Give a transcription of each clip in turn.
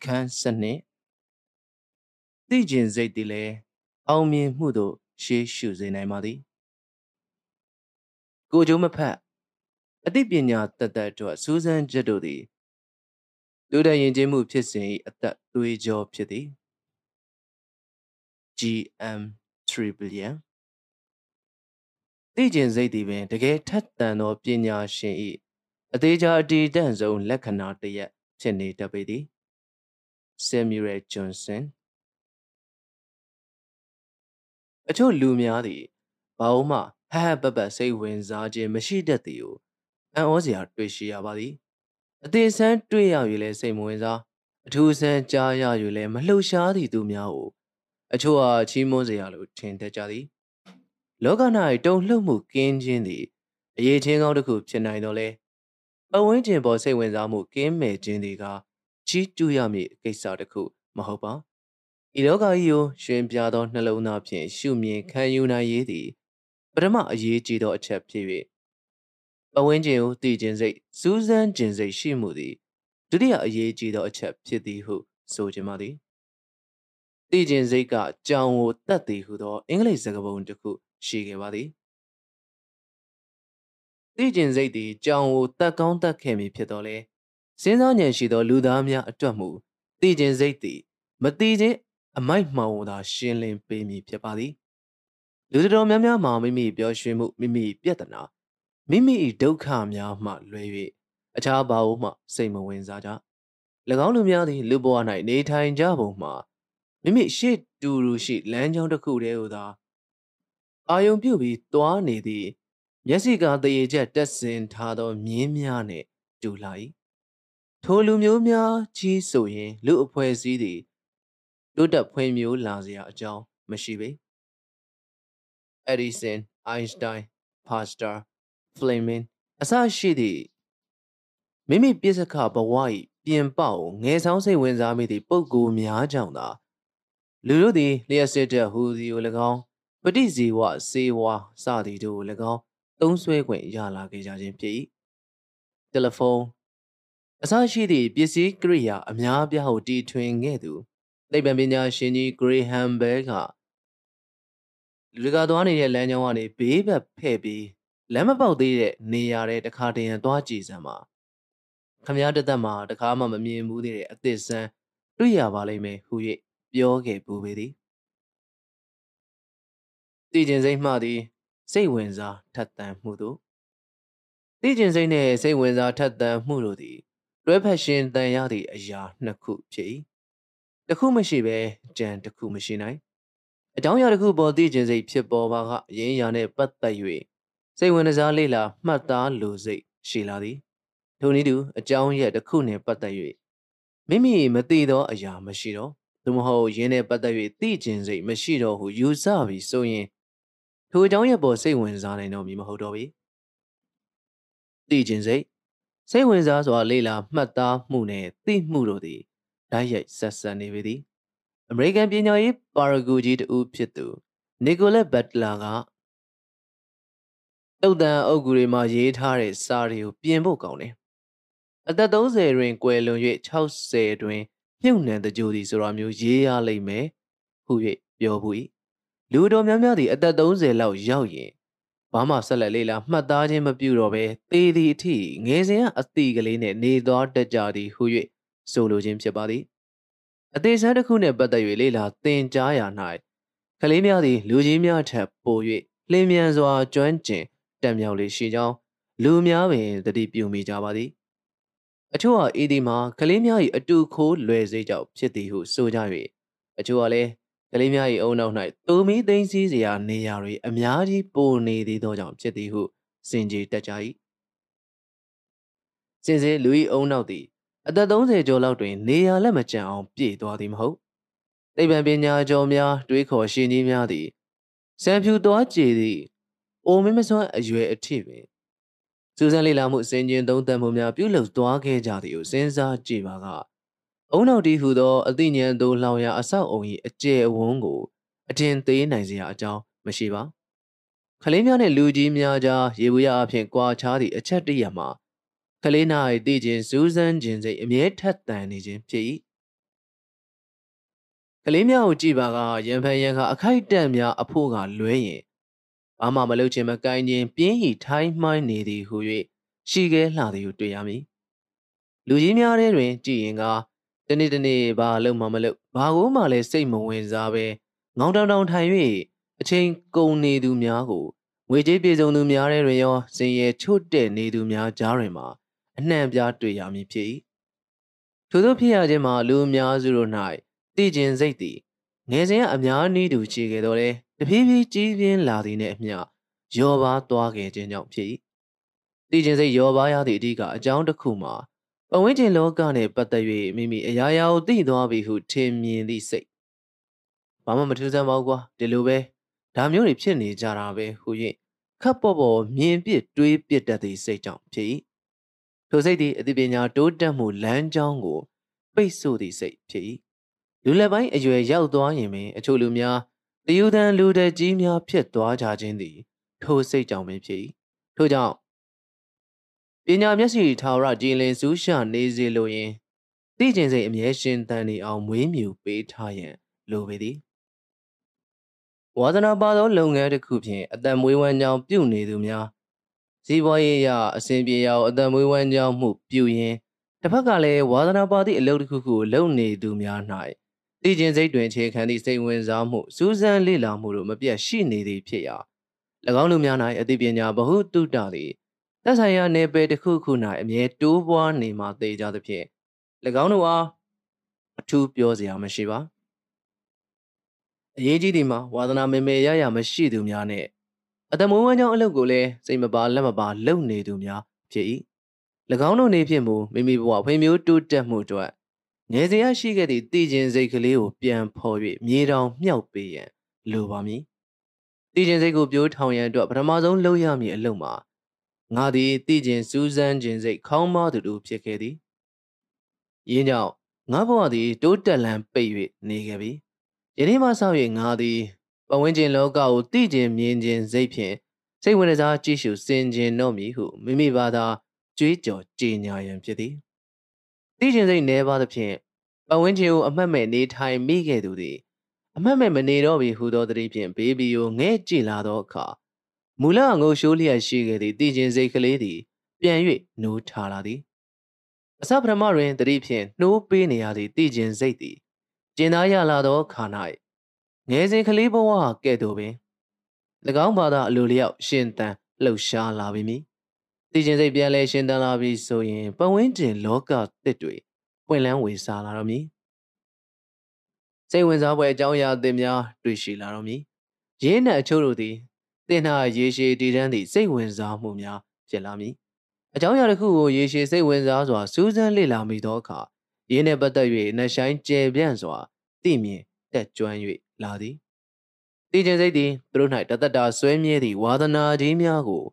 အခန်းစနစ်သိကျင်စိတ်သည်လည်းအောင်မြင်မှုသို့ရှေးရှုစေနိုင်ပါသည်ကိုကျိုးမဖက်အသိပညာတတ်တတ်အတွက်စူးစမ်းချက်တို့သည်လူတဲ့ယဉ်ကျေးမှုဖြစ်စဉ်၏အသက်သွေးကြောဖြစ်သည် GM Trillion သိကျင်စိတ်သည်ပင်တကယ်ထက်သန်သောပညာရှင်၏အသေးချာအတည်တန့်ဆုံးလက္ခဏာတစ်ရပ်ဖြစ်နေတတ်ပေသည် Samuel Johnson အချို့လူများသည်ဘာလို့မှဟဟပပစိတ်ဝင်စားခြင်းမရှိတတ်သည်ကိုအံ့ဩစရာတွေ့ရှိရပါသည်အသေးဆန်းတွေ့ရ၍လည်းစိတ်မဝင်စားအထူးဆန်းကြားရ၍လည်းမလှုပ်ရှားသည့်သူများကိုအချို့အားချီးမွမ်းစရာလိုထင်တတ်ကြသည်လောက၌တုံ့လှုပ်မှုကင်းခြင်းသည်အရေးချင်းကောင်းတစ်ခုဖြစ်နိုင်တော့လေပဝင်းကျင်ပေါ်စိတ်ဝင်စားမှုကင်းမဲ့ခြင်းသည်က ကြီးကျူးရမည့်ကိစ္စတစ်ခုမဟုတ်ပါဤလောကကြီးကိုရှင်ပြသောနှလုံးသားဖြင့်ရှုမြင်ခံယူနိုင်ရေးသည်ပထမအရေးကြီးသောအချက်ဖြစ်၍ပဝင်းကျင်ကိုတည်ခြင်းစိတ်စူးစမ်းခြင်းစိတ်ရှိမှုသည်ဒုတိယအရေးကြီးသောအချက်ဖြစ်သည်ဟုဆိုခြင်းပါသည်တည်ခြင်းစိတ်ကကြောင်ကိုတတ်သည်ဟုသောအင်္ဂလိပ်စကားပုံတစ်ခုရှိခဲ့ပါသည်တည်ခြင်းစိတ်သည်ကြောင်ကိုတတ်ကောင်းတတ်ခဲ့မည်ဖြစ်တော်လဲ စဉ်းစားဉာဏ်ရှိသောလူသားများအတွက်မူတည်ခြင်းစိတ်သည်မတည်ခြင်းအမိုက်မှောင်သာရှင်းလင်းပေးမည်ဖြစ်ပါသည်လူတော်များများမှာမိမိပျော်ရွှင်မှုမိမိပြဿနာမိမိဒုက္ခများမှလွဲ၍အခြားဘာလို့မှစိတ်မဝင်စားကြ၎င်းလူများသည်လူဘဝ၌နေထိုင်ကြပုံမှာမိမိရှေ့တူတူရှိလမ်းကြောင်းတစ်ခုတည်းဟူသာအာယုံပြုတ်ပြီးတွားနေသည့်မျက်စိကတရေချက်တက်ဆင်ထားသောမြင်းများနှင့်တူလာ၏ ထိုလူမျိုးများကြီးဆိုရင် လူအဖွဲ့အစည်းသည်တိုးတက်ဖွံ့ဖြိုးလာစရာအကြောင်းမရှိပေ။ Edison, Einstein, Pasteur, Fleming အစရှိသည့်မိမိပြစ္ဆခဘဝ၏ပြင်ပကိုငယ်ဆောင်စိတ်ဝင်စားမိသည့်ပုဂ္ဂိုလ်များကြောင့်သာလူတို့သည်လျှက်စစ်တဲ့ဟူစီကို၎င်းပဋိဇီဝစေဝါစသည်တို့ကို၎င်းသုံးဆွဲခွင့်ရလာခဲ့ကြခြင်းဖြစ်၏တယ်လီဖုန်း အစရှိသည့်ပစ္စည်းကိရိယာအများပြားကိုတီထွင်ခဲ့သူသိပ္ပံပညာရှင်ကြီးဂရေဟမ်ဘဲကလူကသွားနေတဲ့လမ်းကြောင်းကနေဘေးဘက်ဖဲ့ပြီးလမ်းမပေါက်သေးတဲ့နေရာတဲ့တခါတရံသွားကြည့်စမ်းပါခမည်းတသက်မှာတခါမှမမြင်ဘူးသေးတဲ့အသစ်ဆန်းတွေ့ရပါလိမ့်မယ်ဟု၍ပြောခဲ့ပူပေသည်တည်ခြင်းစိတ်မှသည် စိတ်ဝင်စားထက်သန်မှုတို့တည်ခြင်းစိတ်နှင့်စိတ်ဝင်စားထက်သန်မှုတို့သည် တွဲဖက်ရှင်တန်ရသည့်အရာနှစ်ခုဖြစ်၏တစ်ခုမရှိဘဲကြံတစ်ခုမရှိနိုင်အကြောင်းအရာတစ်ခုပေါ်သိခြင်းစိတ်ဖြစ်ပေါ်ပါကအရင်းအရာနှင့်ပတ်သက်၍စိတ်ဝင်စားလေ့လာမှတ်သားလိုစိတ်ရှိလာသည်ထိုနည်းတူအကြောင်းရက်တစ်ခုနှင့်ပတ်သက်၍မိမိမသိသောအရာမရှိတော့သို့မဟုတ်ယင်းနှင့်ပတ်သက်၍သိခြင်းစိတ်မရှိတော့ဟုယူဆပြီးဆိုရင်ထိုအကြောင်းရက်ပေါ်စိတ်ဝင်စားနိုင်တော့မည်မဟုတ်တော့ပေသိခြင်းစိတ် စိတ်ဝင်စားစွာလေ့လာမှတ်သားမှုနှင့်သိမှုတို့သည်ဓာတ်ရိုက်ဆက်ဆံနေပေသည်အမေရိကန်ပညာရေးပါရဂူကြီးတူဖြစ်သူနီကိုလက်ဘတ်လာကတုတ်တန်အုပ်ကူတွေမှာရေးထားတဲ့စာတွေကိုပြင်ဖို့ကောင်းတယ်အသက်30တွင်ကွယ်လွန်၍60တွင်မြုပ်နှံတကြိုသည်ဆိုတာမျိုးရေးရလိမ့်မယ်ဟု၍ပြောဘူး၏လူတော်များများသည်အသက်30လောက်ရောက်ရင် ဘာမှဆက်လက်လေးလာမှတ်သားခြင်းမပြုတော့ဘဲသေသည်အထိငယ်စဉ်ကအသည့်ကလေးနှင့်နေသွားတတ်ကြသည်ဟု၍ဆိုလိုခြင်းဖြစ်ပါသည်အသေးစားတစ်ခုနှင့်ပတ်သက်၍လေးလာသင်ကြားရာ၌ကလေးများသည်လူကြီးများထက်ပို၍လင်းမြန်စွာကျွမ်းကျင်တံမြောက်လေးရှိကြောင်းလူများပင်တတိပြုမိကြပါသည်အချို့ဟာဤဒီမှာကလေးများ၏အတူခိုးလွယ်စေကြောင့်ဖြစ်သည်ဟုဆိုကြ၍အချို့ကလည်း ကလေးများ၏အုံနောက်၌တူမီသိမ်းစည်းစရာနေရာတွေအများကြီးပိုနေသေးသောကြောင့်ဖြစ်သည်ဟုစင်ကြေတက်ကြ၏စင်စေလူ၏အုံနောက်သည်အသက်30ကျော်လောက်တွင်နေရာလက်မကျန်အောင်ပြည့်သွားသည်မဟုတ်သိပ္ပံပညာကျော်များတွေးခေါ်ရှင်ကြီးများသည်စံဖြူသွားကြည်သည့်အိုမင်းမစွမ်းအရွယ်အထိပင်စူးစမ်းလေ့လာမှုစင်ကျင်သုံးသပ်မှုများပြုလုပ်သွားခဲ့ကြသည်ကိုစဉ်းစားကြည့်ပါက အုံနောက်တီးဟူသောအသိဉာဏ်သို့လောင်ရာအဆောက်အုံ၏အကျယ်အဝန်းကိုအထင်သေးနိုင်စရာအကြောင်းမရှိပါခလေးများနှင့်လူကြီးများကြားရေဘူးရအဖြစ်ကြွာချားသည့်အချက်တရမှာကလေးနာ၏တည်ခြင်းစူးစမ်းခြင်းစိတ်အမြဲထက်သန်နေခြင်းဖြစ်၏ကလေးများကိုကြည့်ပါကရံဖန်ရံခါအခိုက်အတန့်များအဖို့ကလွဲရင်ဘာမှမလုပ်ချင်မကိုင်းခြင်းပြင်းဤထိုင်းမှိုင်းနေသည်ဟု၍ရှိခဲလှသည်ကိုတွေ့ရမည်လူကြီးများထဲတွင် ကြည်ရင်က တနေ့တနေ့ဘာလုံးမှမလုပ်ဘာကိုမှလည်းစိတ်မဝင်စားပဲငေါတောင်တောင်ထိုင်၍အချိန်ကုန်နေသူများကိုငွေကြေးပြေဆုံးသူများထဲတွင်ရောစင်ရဲချွတ်တဲ့နေသူများကြားတွင်မှာအနှံ့ပြားတွေ့ရမည်ဖြစ်၏ထို့သောဖြစ်ရခြင်းမှာလူအများစုတို့၌တည်ခြင်းစိတ်သည်ငယ်စဉ်ကအများနည်းတူရှိခဲ့တော်လဲတဖြည်းဖြည်းကြီးပြင်းလာသည်နှင့်အမျှရောပါသွားခဲ့ခြင်းကြောင့်ဖြစ်၏တည်ခြင်းစိတ်ရောပါရသည့်အဓိကအကြောင်းတစ်ခုမှာ ပဝင်းကျင်လောကနှင့်ပတ်သက်၍မိမိအရာရာကိုသိသွားပြီဟုထင်မြင်သည့်စိတ်ဘာမှမထူးဆန်းပါဘူးကွာဒီလိုပဲဒါမျိုးတွေဖြစ်နေကြတာပဲဟု၍ခပ်ပေါ်ပေါ်မြင်ပစ်တွေးပစ်တတ်သည့်စိတ်ကြောင့်ဖြစ်၏ထိုစိတ်သည်အသိပညာတိုးတက်မှုလမ်းကြောင်းကိုပိတ်ဆို့သည့်စိတ်ဖြစ်၏လူလက်ပိုင်းအရွယ်ရောက်သွားရင်ပင်အချို့လူများတယူတန်လူတက်ကြီးများဖြစ်သွားကြခြင်းသည်ထိုစိတ်ကြောင့်ပင်ဖြစ်၏ထို့ကြောင့် ပညာမျက်စိထာဝရကြည်လင်စူးရှနေစေလိုရင်သိကျင်စိတ်အမြဲရှင်တန်နေအောင်မွေးမြူပေးထားရန်လိုပေသည်ဝါသနာပါသောလုပ်ငန်းတစ်ခုဖြင့်အတံမွေးဝမ်းကြောင်းပြုနေသူများဇီးပွားရေးရအစဉ်ပြေရာအတံမွေးဝမ်းကြောင်းမှုပြုရင်းတစ်ဖက်ကလည်းဝါသနာပါသည့်အလုပ်တစ်ခုခုလုပ်နေသူများ၌တည်ခြင်းစိတ်တွင်ခြေခံသည့်စိတ်ဝင်စားမှုစူးစမ်းလေ့လာမှုတို့မပြတ်ရှိနေသည်ဖြစ်ရာ၎င်းလူများ၌အသိပညာဗဟုတုတသည် သက်ဆိုင်ရာနယ်ပယ်တစ်ခုခု၌အမြဲတိုးပွားနေမှသိကြသဖြင့်၎င်းတို့အားအထူးပြောစရာမရှိပါအရေးကြီးသည်မှာဝါသနာမေမေရရမရှိသူများနဲ့အတမွေးဝမ်းကြောင်းအလုပ်ကိုလည်းစိတ်မပါလက်မပါလုပ်နေသူများဖြစ်၏၎င်းတို့နေဖြင့်မူမိမိဘဝဖွံ့ဖြိုးတိုးတက်မှုအတွက်ငယ်စဉ်ရရှိခဲ့သည့်တည်ခြင်းစိတ်ကလေးကိုပြန်ဖော်၍မြေတောင်မြောက်ပေးရန်လိုပါမည်တည်ခြင်းစိတ်ကိုပြိုးထောင်ရန်အတွက်ပထမဆုံးလုပ်ရမည်အလုပ်မှာ ငါသည်တည်ခြင်းစူးစမ်းခြင်းစိတ်ခေါင်းမသူတို့ဖြစ်ခဲ့သည်ယင်းကြောင့်ငါဘဝသည်တိုးတက်လန်းပိတ်၍နေခဲ့ပြီယနေ့မှစ၍ငါသည်ပဝင်းကျင်လောကကိုတည်ခြင်းမြင်ခြင်းစိတ်ဖြင့်စိတ်ဝင်စားကြည့်ရှုစင်ခြင်းတော့မည်ဟုမိမိဘာသာကြွေးကြော်ကြေညာရန်ဖြစ်သည်တည်ခြင်းစိတ်နှဲပါသဖြင့်ပဝင်းကျင်ကိုအမှတ်မဲ့နေထိုင်မိခဲ့သူသည်အမှတ်မဲ့မနေတော့ပြီဟူသောတည်းဖြင့်ဘေဘီကိုငဲ့ကြည့်လာသောအခါ မူလငိုရှိုးလျက်ရှိခဲ့သည့်တည်ခြင်းစိတ်ကလေးသည် ပြန်၍နိုးထလာသည်အစပထမတွင်တတိဖြင့်နှိုးပေးနေရသည့်တည်ခြင်းစိတ်သည်ကျင်သားရလာသောခါ၌ငယ်စဉ်ကလေးဘဝကဲ့သို့ပင်၎င်းဘာသာအလိုလျောက်ရှင်သန်လှုပ်ရှားလာပြီမည်တည်ခြင်းစိတ်ပြန်လဲရှင်သန်လာပြီဆိုရင်ပဝင်းကျင်လောကတစ်တွေပွင့်လန်းဝေစားလာတော့မည်စိတ်ဝင်စားဖွယ်အကြောင်းအရာအသစ်များတွေ့ရှိလာတော့မည်ရင်းနှံအချို့တို့သည် တင်နာရေရှည်တည်တန်းသည့်စိတ်ဝင်စားမှုများဖြစ်လာမည်အကြောင်းအရာတစ်ခုကိုရေရှည်စိတ်ဝင်စားစွာစူးစမ်းလေ့လာမိသောအခါရင်းနှင့်ပတ်သက်၍နှဆိုင်ကျယ်ပြန့်စွာသိမြင်တက်ကြွ၍လာသည်တည်ခြင်းစိတ်သည်သူတို့၌တသက်တာဆွဲမြဲသည့်ဝါသနာကြီးများကို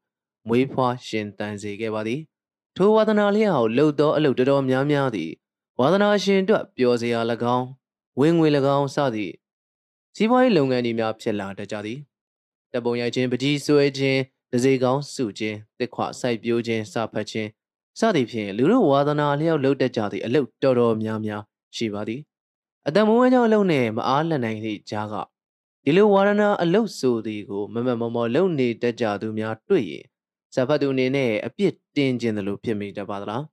မွေးဖွားရှင်တန်စေခဲ့ပါသည်ထိုဝါသနာလျောက်လှုပ်သောအလုပ်တော်တော်များများသည်ဝါသနာရှင်တို့ပျော်စရာ၎င်းဝင်ငွေ၎င်းစသည့်စီးပွားရေးလုပ်ငန်းတွေများဖြစ်လာတတ်ကြသည် တပုံရိုက်ခြင်းပကြီးဆွဲခြင်းဒဇေကောင်းစုခြင်းတစ်ခွစိုက်ပျိုးခြင်းစဖတ်ခြင်းစသည်ဖြင့်လူတို့ဝါသနာလျောက်လုပ်တတ်ကြသည့်အလုပ်တော်တော်များများရှိပါသည်အတံမွေးကြောင့်အလုပ်နဲ့မအားလက်နိုင်သည့်ကြားကဒီလိုဝါရဏအလုပ်ဆိုသည်ကိုမမမော်မော်လုပ်နေတတ်ကြသူများတွေ့ရင်ဇဖတ်သူအနေနဲ့အပြစ်တင်ခြင်းသလိုဖြစ်မိတတ်ပါသလား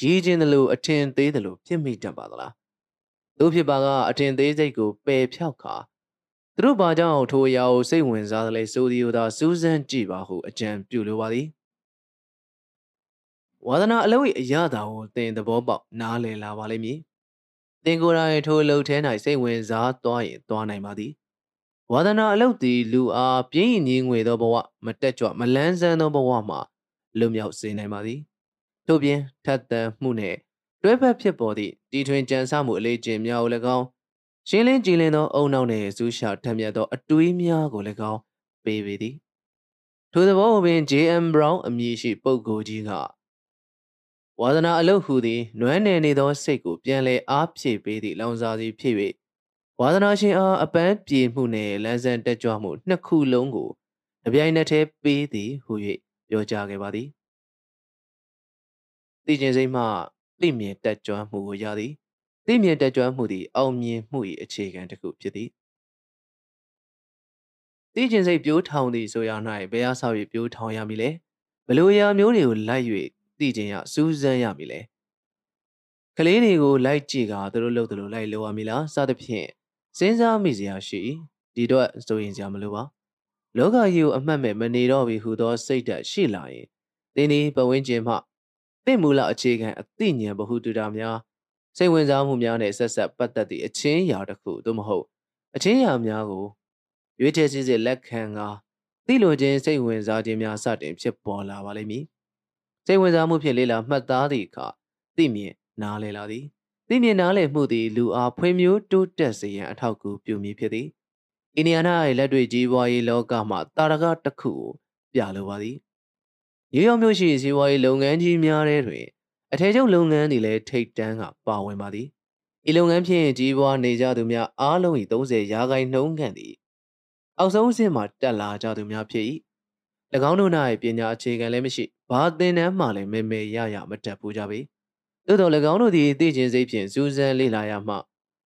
ရေးခြင်းသလိုအထင်သေးသလိုဖြစ်မိတတ်ပါသလားတို့ဖြစ်ပါကအထင်သေးစိတ်ကိုပယ်ဖြောက်ခါ သူတို့ဘာကြောင့်ထိုအရာကိုစိတ်ဝင်စားသလဲဆိုသည်ကိုသာစူးစမ်းကြည့်ပါဟုအကြံပြုလိုပါသည်ဝါသနာအလုပ်၏အရာသာကိုသင်သဘောပေါက်နားလည်လာပါလိမ့်မည်သင်ကိုယ်တိုင်ထိုအလုပ်ထဲ၌စိတ်ဝင်စားသွားရင်သွားနိုင်ပါသည်ဝါသနာအလုပ်သည်လူအားပြင်းရင်ငွေသောဘဝမတက်ကြွမလန်းဆန်းသောဘဝမှာလွတ်မြောက်စေနိုင်ပါသည်ထို့ပြင်ထက်သန်မှုနှင့်တွဲဖက်ဖြစ်ပေါ်သည့်တီထွင်ကြံစမှုအလေးကျင့်များကို၎င်း ရှင်းလင်းကြည်လင်သောအုံနောက်နှင့်စူးရှာထက်မြက်သောအတွေးများကို၎င်းပေးပေသည်ထိုသဘောပင် JM Brown အမည်ရှိပုဂ္ဂိုလ်ကြီးကဝါသနာအလုတ်ဟူသည်နွမ်းနယ်နေသောစိတ်ကိုပြန်လည်အားဖြည့်ပေးသည့်လောင်စာစီဖြစ်၍ဝါသနာရှင်အားအပန်းပြေမှုနှင့်လမ်းစံတက်ကြွမှုနှစ်ခုလုံးကိုအပြိုင်နက်တည်းပေးသည်ဟု၍ပြောကြားခဲ့ပါသည်။သိကျင်စိတ်မှသိမြင်တက်ကြွမှုကိုရသည် သိမြင်တကြွမှုသည်အောင်မြင်မှု၏အခြေခံတစ်ခုဖြစ်သည်သိကျင်စိတ်ပြိုးထောင်သည်ဆိုရ၌ဘယ်အားဆောက်၍ပြိုးထောင်ရမည်လဲဘလိုရာမျိုးတွေကိုလိုက်၍သိကျင်ရစူးစမ်းရမည်လဲကလေးတွေကိုလိုက်ကြည့်ကသူတို့လုပ်သလိုလိုက်လုပ်ရမည်လားစသဖြင့်စဉ်းစားမိစရာရှိဒီတော့စိုးရင်စရာမလိုပါလောကကြီးကိုအမှတ်မဲ့မနေတော့ပြီဟူသောစိတ်ဓာတ်ရှိလာရင်သင်ဒီပဝင်းကျင်မှသင်မူလအခြေခံအသိဉာဏ်ဗဟုတုတာများ စိတ်ဝင်စားမှုများနဲ့ဆက်ဆက်ပတ်သက်သည့်အချင်းအရာတစ်ခုသို့မဟုတ်အချင်းအရာများကိုရွေးချယ်စစ်စစ်လက်ခံကာသိလိုခြင်းစိတ်ဝင်စားခြင်းများစတင်ဖြစ်ပေါ်လာပါလိမ့်မည်စိတ်ဝင်စားမှုဖြင့်လေ့လာမှတ်သားသည့်အခါသိမြင်နားလည်လာသည်သိမြင်နားလည်မှုသည်လူအားဖွံ့ဖြိုးတိုးတက်စေရန်အထောက်အကူပြုမည်ဖြစ်သည်အင်ဒီယာနာ၏လက်တွေ့ကြီးပွားရေးလောကမှတာရကတစ်ခုကိုပြလိုပါသည်ရေရောမျိုးရှိစီးပွားရေးလုပ်ငန်းကြီးများထဲတွင် အထည်ချုပ်လုပ်ငန်းတွေလည်းထိတ်တန်းကပါဝင်ပါသည်ဤလုပ်ငန်းဖြင့်ကြီးပွားနေကြသူများအားလုံး၏30ရာခိုင်နှုန်းခန့်သည်အောက်ဆုံးအဆင့်မှတက်လာကြသူများဖြစ်၏၎င်းတို့၌ပညာအခြေခံလည်းမရှိဘာသင်တန်းမှလည်းမေမေရရမတက်ဘူးကြပေသို့တော်၎င်းတို့သည်သိကျင်စိတ်ဖြင့်စူးစမ်းလေ့လာရမှ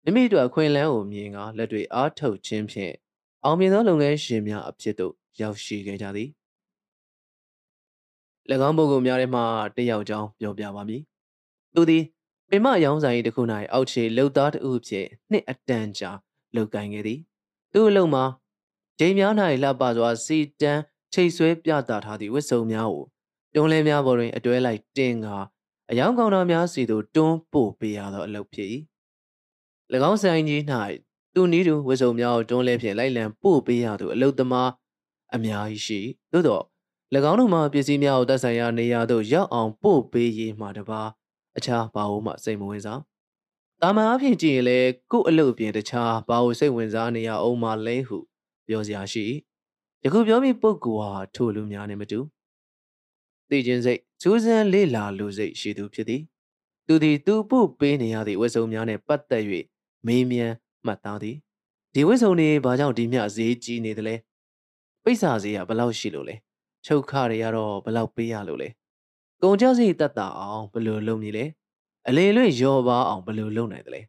မိမိတို့အခွင့်အလမ်းကိုမြင်ကလက်တွေအားထုတ်ခြင်းဖြင့်အောင်မြင်သောလုပ်ငန်းရှင်များအဖြစ်သို့ရောက်ရှိခဲ့ကြသည်၎ င်းပုဂ္ဂိုလ်များထဲမှတယောက်ကြောင်းပြောပြပါမည်သူသည်ပင်မရောင်းဆိုင်တစ်ခု၌အောက်ခြေလှုပ်သားတစ်ဦးဖြင့်နှစ်အတန်ကြာလှုပ်ကိုင်ခဲ့သည်သူ့အလုံးမှာဂျိမ်းများ၌လှပစွာစီတန်းချိတ်ဆွဲပြသထားသည့်ဝတ်စုံများကိုတွန်းလဲများပေါ်တွင်အတွဲလိုက်တင်ကာအယောင်ကောင်တော်များစီသို့တွန်းပို့ပေးရသောအလုပ်ဖြစ်၏၎င်းဆိုင်ကြီး၌သူနီးသူဝတ်စုံများကိုတွန်းလဲဖြင့်လိုက်လံပို့ပေးရသူအလုပ်သမားအများကြီးရှိသို့တော့၎ င်းတို့မှပစ္စည်းများကိုသက်ဆိုင်ရာနေရာသို့ရောက်အောင်ပို့ပေးရေးမှတပါအခြားဘာလို့မှစိတ်မဝင်စားတာမန်အဖြစ်ကြည့်ရင်လည်းကို့အလုပ်ပြင်တခြားဘာလို့စိတ်ဝင်စားနေရအောင်မလဲဟုပြောစရာရှိယခုပြောမိပုဂ္ဂိုလ်ဟာထိုလူများနဲ့မတူသိခြင်းစိတ်စူးစမ်းလေ့လာလူစိတ်ရှိသူဖြစ်သည်သူသည်သူပို့ပေးနေရသည့်ဝတ်စုံများနဲ့ပတ်သက်၍မေးမြန်းမှတ်သားသည်ဒီဝတ်စုံတွေဘာကြောင့်ဒီမျှဈေးကြီးနေသလဲပိတ်စာဈေးကဘယ်လောက်ရှိလို့လဲ ချုပ်ခတွေကတော့ဘယ်လောက်ပေးရလို့လဲကုန်ကြစည်တက်တာအောင်ဘယ်လိုလုပ်မည်လဲအလေလွင့်ရောပါအောင်ဘယ်လိုလုပ်နိုင်သလဲ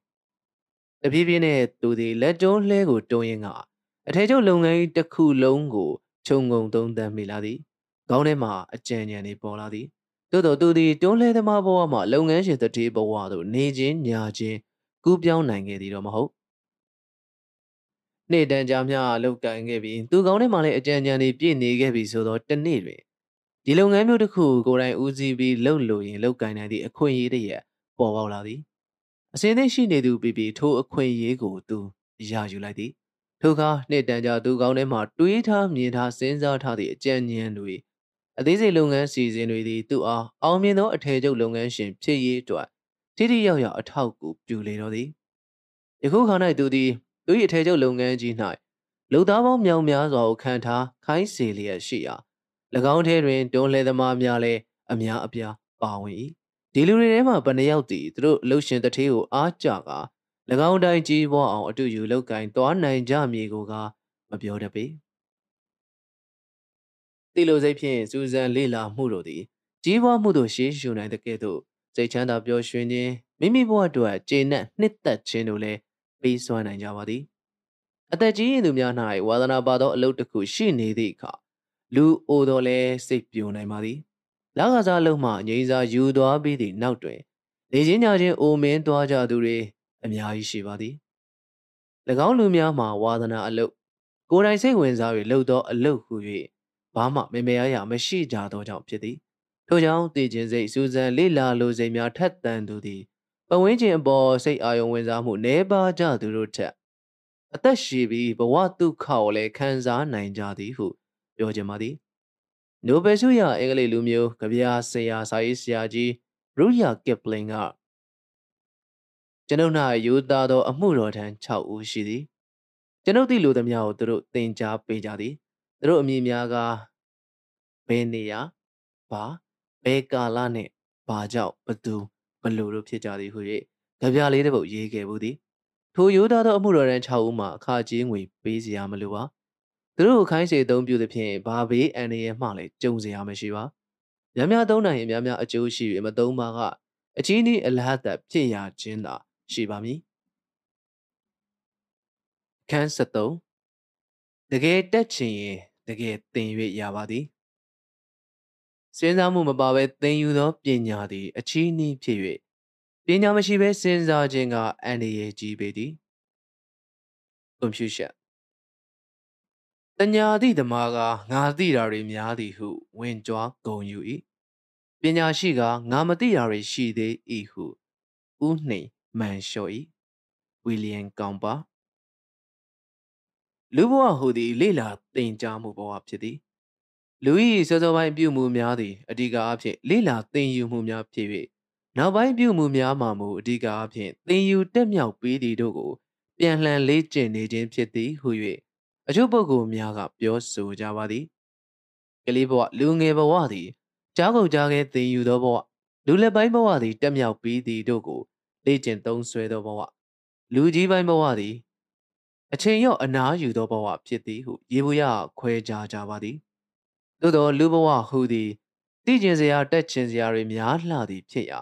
တပြေးပြေးနဲ့သူဒီလက်တွန်းလှဲကိုတွန်းရင်ကအထည်ချုပ်လုပ်ငန်းကြီးတစ်ခုလုံးကိုခြုံငုံသုံးသပ်မိလာသည်ခေါင်းထဲမှာအကြံဉာဏ်တွေပေါ်လာသည်သို့တော်သူသည်တွန်းလှဲသမားဘဝမှာလုပ်ငန်းရှင်တတိဘဝသို့နေချင်းညာချင်းကူးပြောင်းနိုင်ခဲ့သည်တော့မဟုတ် နေ့တန်ကြာမျှလောက်ကန်ခဲ့ပြီးသူကောင်းထဲမှာလည်းအကြံဉာဏ်တွေပြည့်နေခဲ့ပြီဆိုတော့တနေ့တွင်ဒီလုပ်ငန်းမျိုးတစ်ခုကိုယ်တိုင်ဦးစီးပြီးလှုပ်လို့ရင်လှုပ်ကန်နိုင်သည့်အခွင့်အရေးတည်းပေါ်ပေါက်လာသည်အစင်းသိရှိနေသူပြပြထိုးအခွင့်အရေးကိုသူရယူလိုက်သည်ထိုအခါနှစ်တန်ကြာသူကောင်းထဲမှတွေးထားမြင်ထားစဉ်းစားထားသည့်အကြံဉာဏ်တွေအသေးစိတ်လုပ်ငန်းစီစဉ်တွေသည်သူ့အားအောင်မြင်သောအထည်ချုပ်လုပ်ငန်းရှင်ဖြစ်ရေးအတွက်ထိထိရောက်ရောက်အထောက်အကူပြုလေတော့သည်ယခုခါ၌သူသည် သူ၏အထည်ချုပ်လုပ်ငန်းကြီး၌လူသားပေါင်းမြောင်များစွာကိုခံထားခိုင်းစေလျက်ရှိရာ၎င်းထဲတွင်တွန်းလှဲသမားများလည်းအများအပြားပါဝင်၏ဒီလူတွေထဲမှာဘယ်နှယောက်တည်သူတို့လှုပ်ရှင်တထေးကိုအားကြက၎င်းတိုင်းကြီးပွားအောင်အတူယူလောက်ကင်သွားနိုင်ကြမည်ကိုကမပြောတတ်ပေတိလိုစိတ်ဖြင့်စူဇန်လေးလာမှုတို့သည်ကြီးပွားမှုတို့ရှေးရှုနိုင်တဲ့ကဲ့သို့စိတ်ချမ်းသာပျော်ရွှင်ခြင်းမိမိဘဝအတွက်ကျေနပ်နှစ်သက်ခြင်းတို့လည်း ပေးစွမ်းနိုင်ကြပါသည်အသက်ကြီးရင်သူများ၌ဝါသနာပါသောအလုပ်တစ်ခုရှိနေသည့်အခါလူအိုတော်လဲစိတ်ပြိုနိုင်ပါသည်လကစားလုံးမှငိမ့်စာယူသွားပြီးသည့်နောက်တွင်လေချင်းညာချင်းအိုမင်းသွားကြသူတွေအများကြီးရှိပါသည်၎င်းလူများမှာဝါသနာအလုပ်ကိုယ်တိုင်စိတ်ဝင်စား၍လှုပ်သောအလုပ်ဟု၍ဘာမှမမေရရမရှိကြသောကြောင့်ဖြစ်သည်ထို့ကြောင့်တည်ခြင်းစိတ်စူးစမ်းလေ့လာလိုစိတ်များထက်သန်သူသည် ပဝင်းကျင်အပေါ်စိတ်အာရုံဝင်စားမှုနှဲပါကြသူတို့ထက်အသက်ရှည်ပြီးဘဝဒုက္ခကိုလည်းခံစားနိုင်ကြသည်ဟုပြောချင်ပါသည်နိုဘယ်ဆုရအင်္ဂလိပ်လူမျိုးကဗျာဆရာစာရေးဆရာကြီးရူယာကစ်ပလင်ကကျွန်ုပ်၌ယူသားသော အမှုတော်ထမ်း6ဦးရှိသည်ကျွန်ုပ်သည့်လူသမျှကိုသူတို့သင်ကြားပေးကြသည်သူတို့အမည်များကဘယ်နေရာဘာဘယ်ကာလနှင့်ဘာကြောင့်ဘသူ ဘလို့တို့ဖြစ်ကြသည်ဟု၍ကြပြလေးတစ်ပုဒ်ရေးခဲ့ဘူးသည်ထိုရိုးသားသောအမှုတော်တန်း6ဦးမှာအခါကြီးငွေပေးစရာမလိုပါသူတို့ခိုင်းစေသုံးပြုသဖြင့်ဘာဘေးအန္တရာယ်မှလည်းကြုံစရာမရှိပါများများသုံးနိုင်ရင်များများအကျိုးရှိ၍မသုံးပါကအချီးနှီးအလဟတ်သက်ဖြစ်ရခြင်းသာရှိပါမည်ခန်း73တကယ်တက်ချင်ရင်တကယ်သင်၍ရပါသည် စဉ်းစားမှုမပါဘဲသင်ယူသောပညာသည် အချီးနှီးဖြစ်၍ပညာမရှိဘဲစဉ်းစားခြင်းကအန္တရာယ်ကြီးပေသည်ကွန်ဖျူးရှက်တညာသည့်ဓမ္မကငါသိတာတွေများသည်ဟု ဝင်ကြွားဂုံယူ၏ပညာရှိကငါမသိတာတွေရှိသေး၏ဟုဥနှိမ်မှန်လျှော့၏ဝီလီယံကောင်ပါလူဘဝဟူသည်လေလာတင်ကြားမှုဘဝဖြစ်သည် လူ၏စောစောပိုင်းပြုမှုများသည်အဓိကအားဖြင့်လေလာသင်ယူမှုများဖြစ်၍နောက်ပိုင်းပြုမှုများမှာမူအဓိကအားဖြင့်သင်ယူတက်မြောက်ပေးသည်တို့ကိုပြန်လှန်လေ့ကျင့်နေခြင်းဖြစ်သည်ဟု၍အချို့ပုဂ္ဂိုလ်များကပြောဆိုကြပါသည်ကလေးဘဝလူငယ်ဘဝသည်ကြားကုန်ကြားခဲသင်ယူသောဘဝလူလက်ပိုင်းဘဝသည်တက်မြောက်ပြီးသည်တို့ကိုလေ့ကျင့်သုံးဆွဲသောဘဝလူကြီးပိုင်းဘဝသည်အချိန်ရော့အနားယူသောဘဝဖြစ်သည်ဟုရေဘူးရခွဲခြားကြပါသည် သို့သောလူဘဝဟူသည်သိကျင်စရာတက်ချင်စရာတွေများလှသည်ဖြစ်ရာ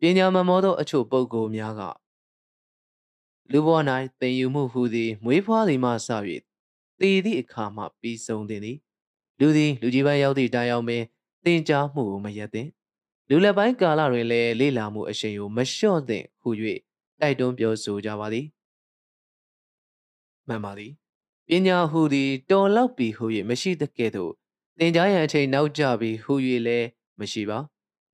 ပညာမမောသောအချို့ပုဂ္ဂိုလ်များကလူဘဝ၌သင်ယူမှုဟူသည်မွေးဖွားသည်မှစ၍တည်သည့်အခါမှပြီးဆုံးသည်သည်လူသည်လူကြီးပိုင်းရောက်သည့်တိုင်အောင်ပင်သင်ကြားမှုကိုမရက်သင့်လူလက်ပိုင်းကာလတွင်လည်းလေ့လာမှုအရှိန်ကိုမလျှော့သင့်ဟု၍တိုက်တွန်းပြောဆိုကြပါသည်မှန်ပါသည်ပညာဟူသည်တော်လောက်ပြီဟု၍မရှိသကဲ့သို့ သင်ကြားရန်အချိန်နောက်ကျပြီဟု၍လည်းမရှိပါ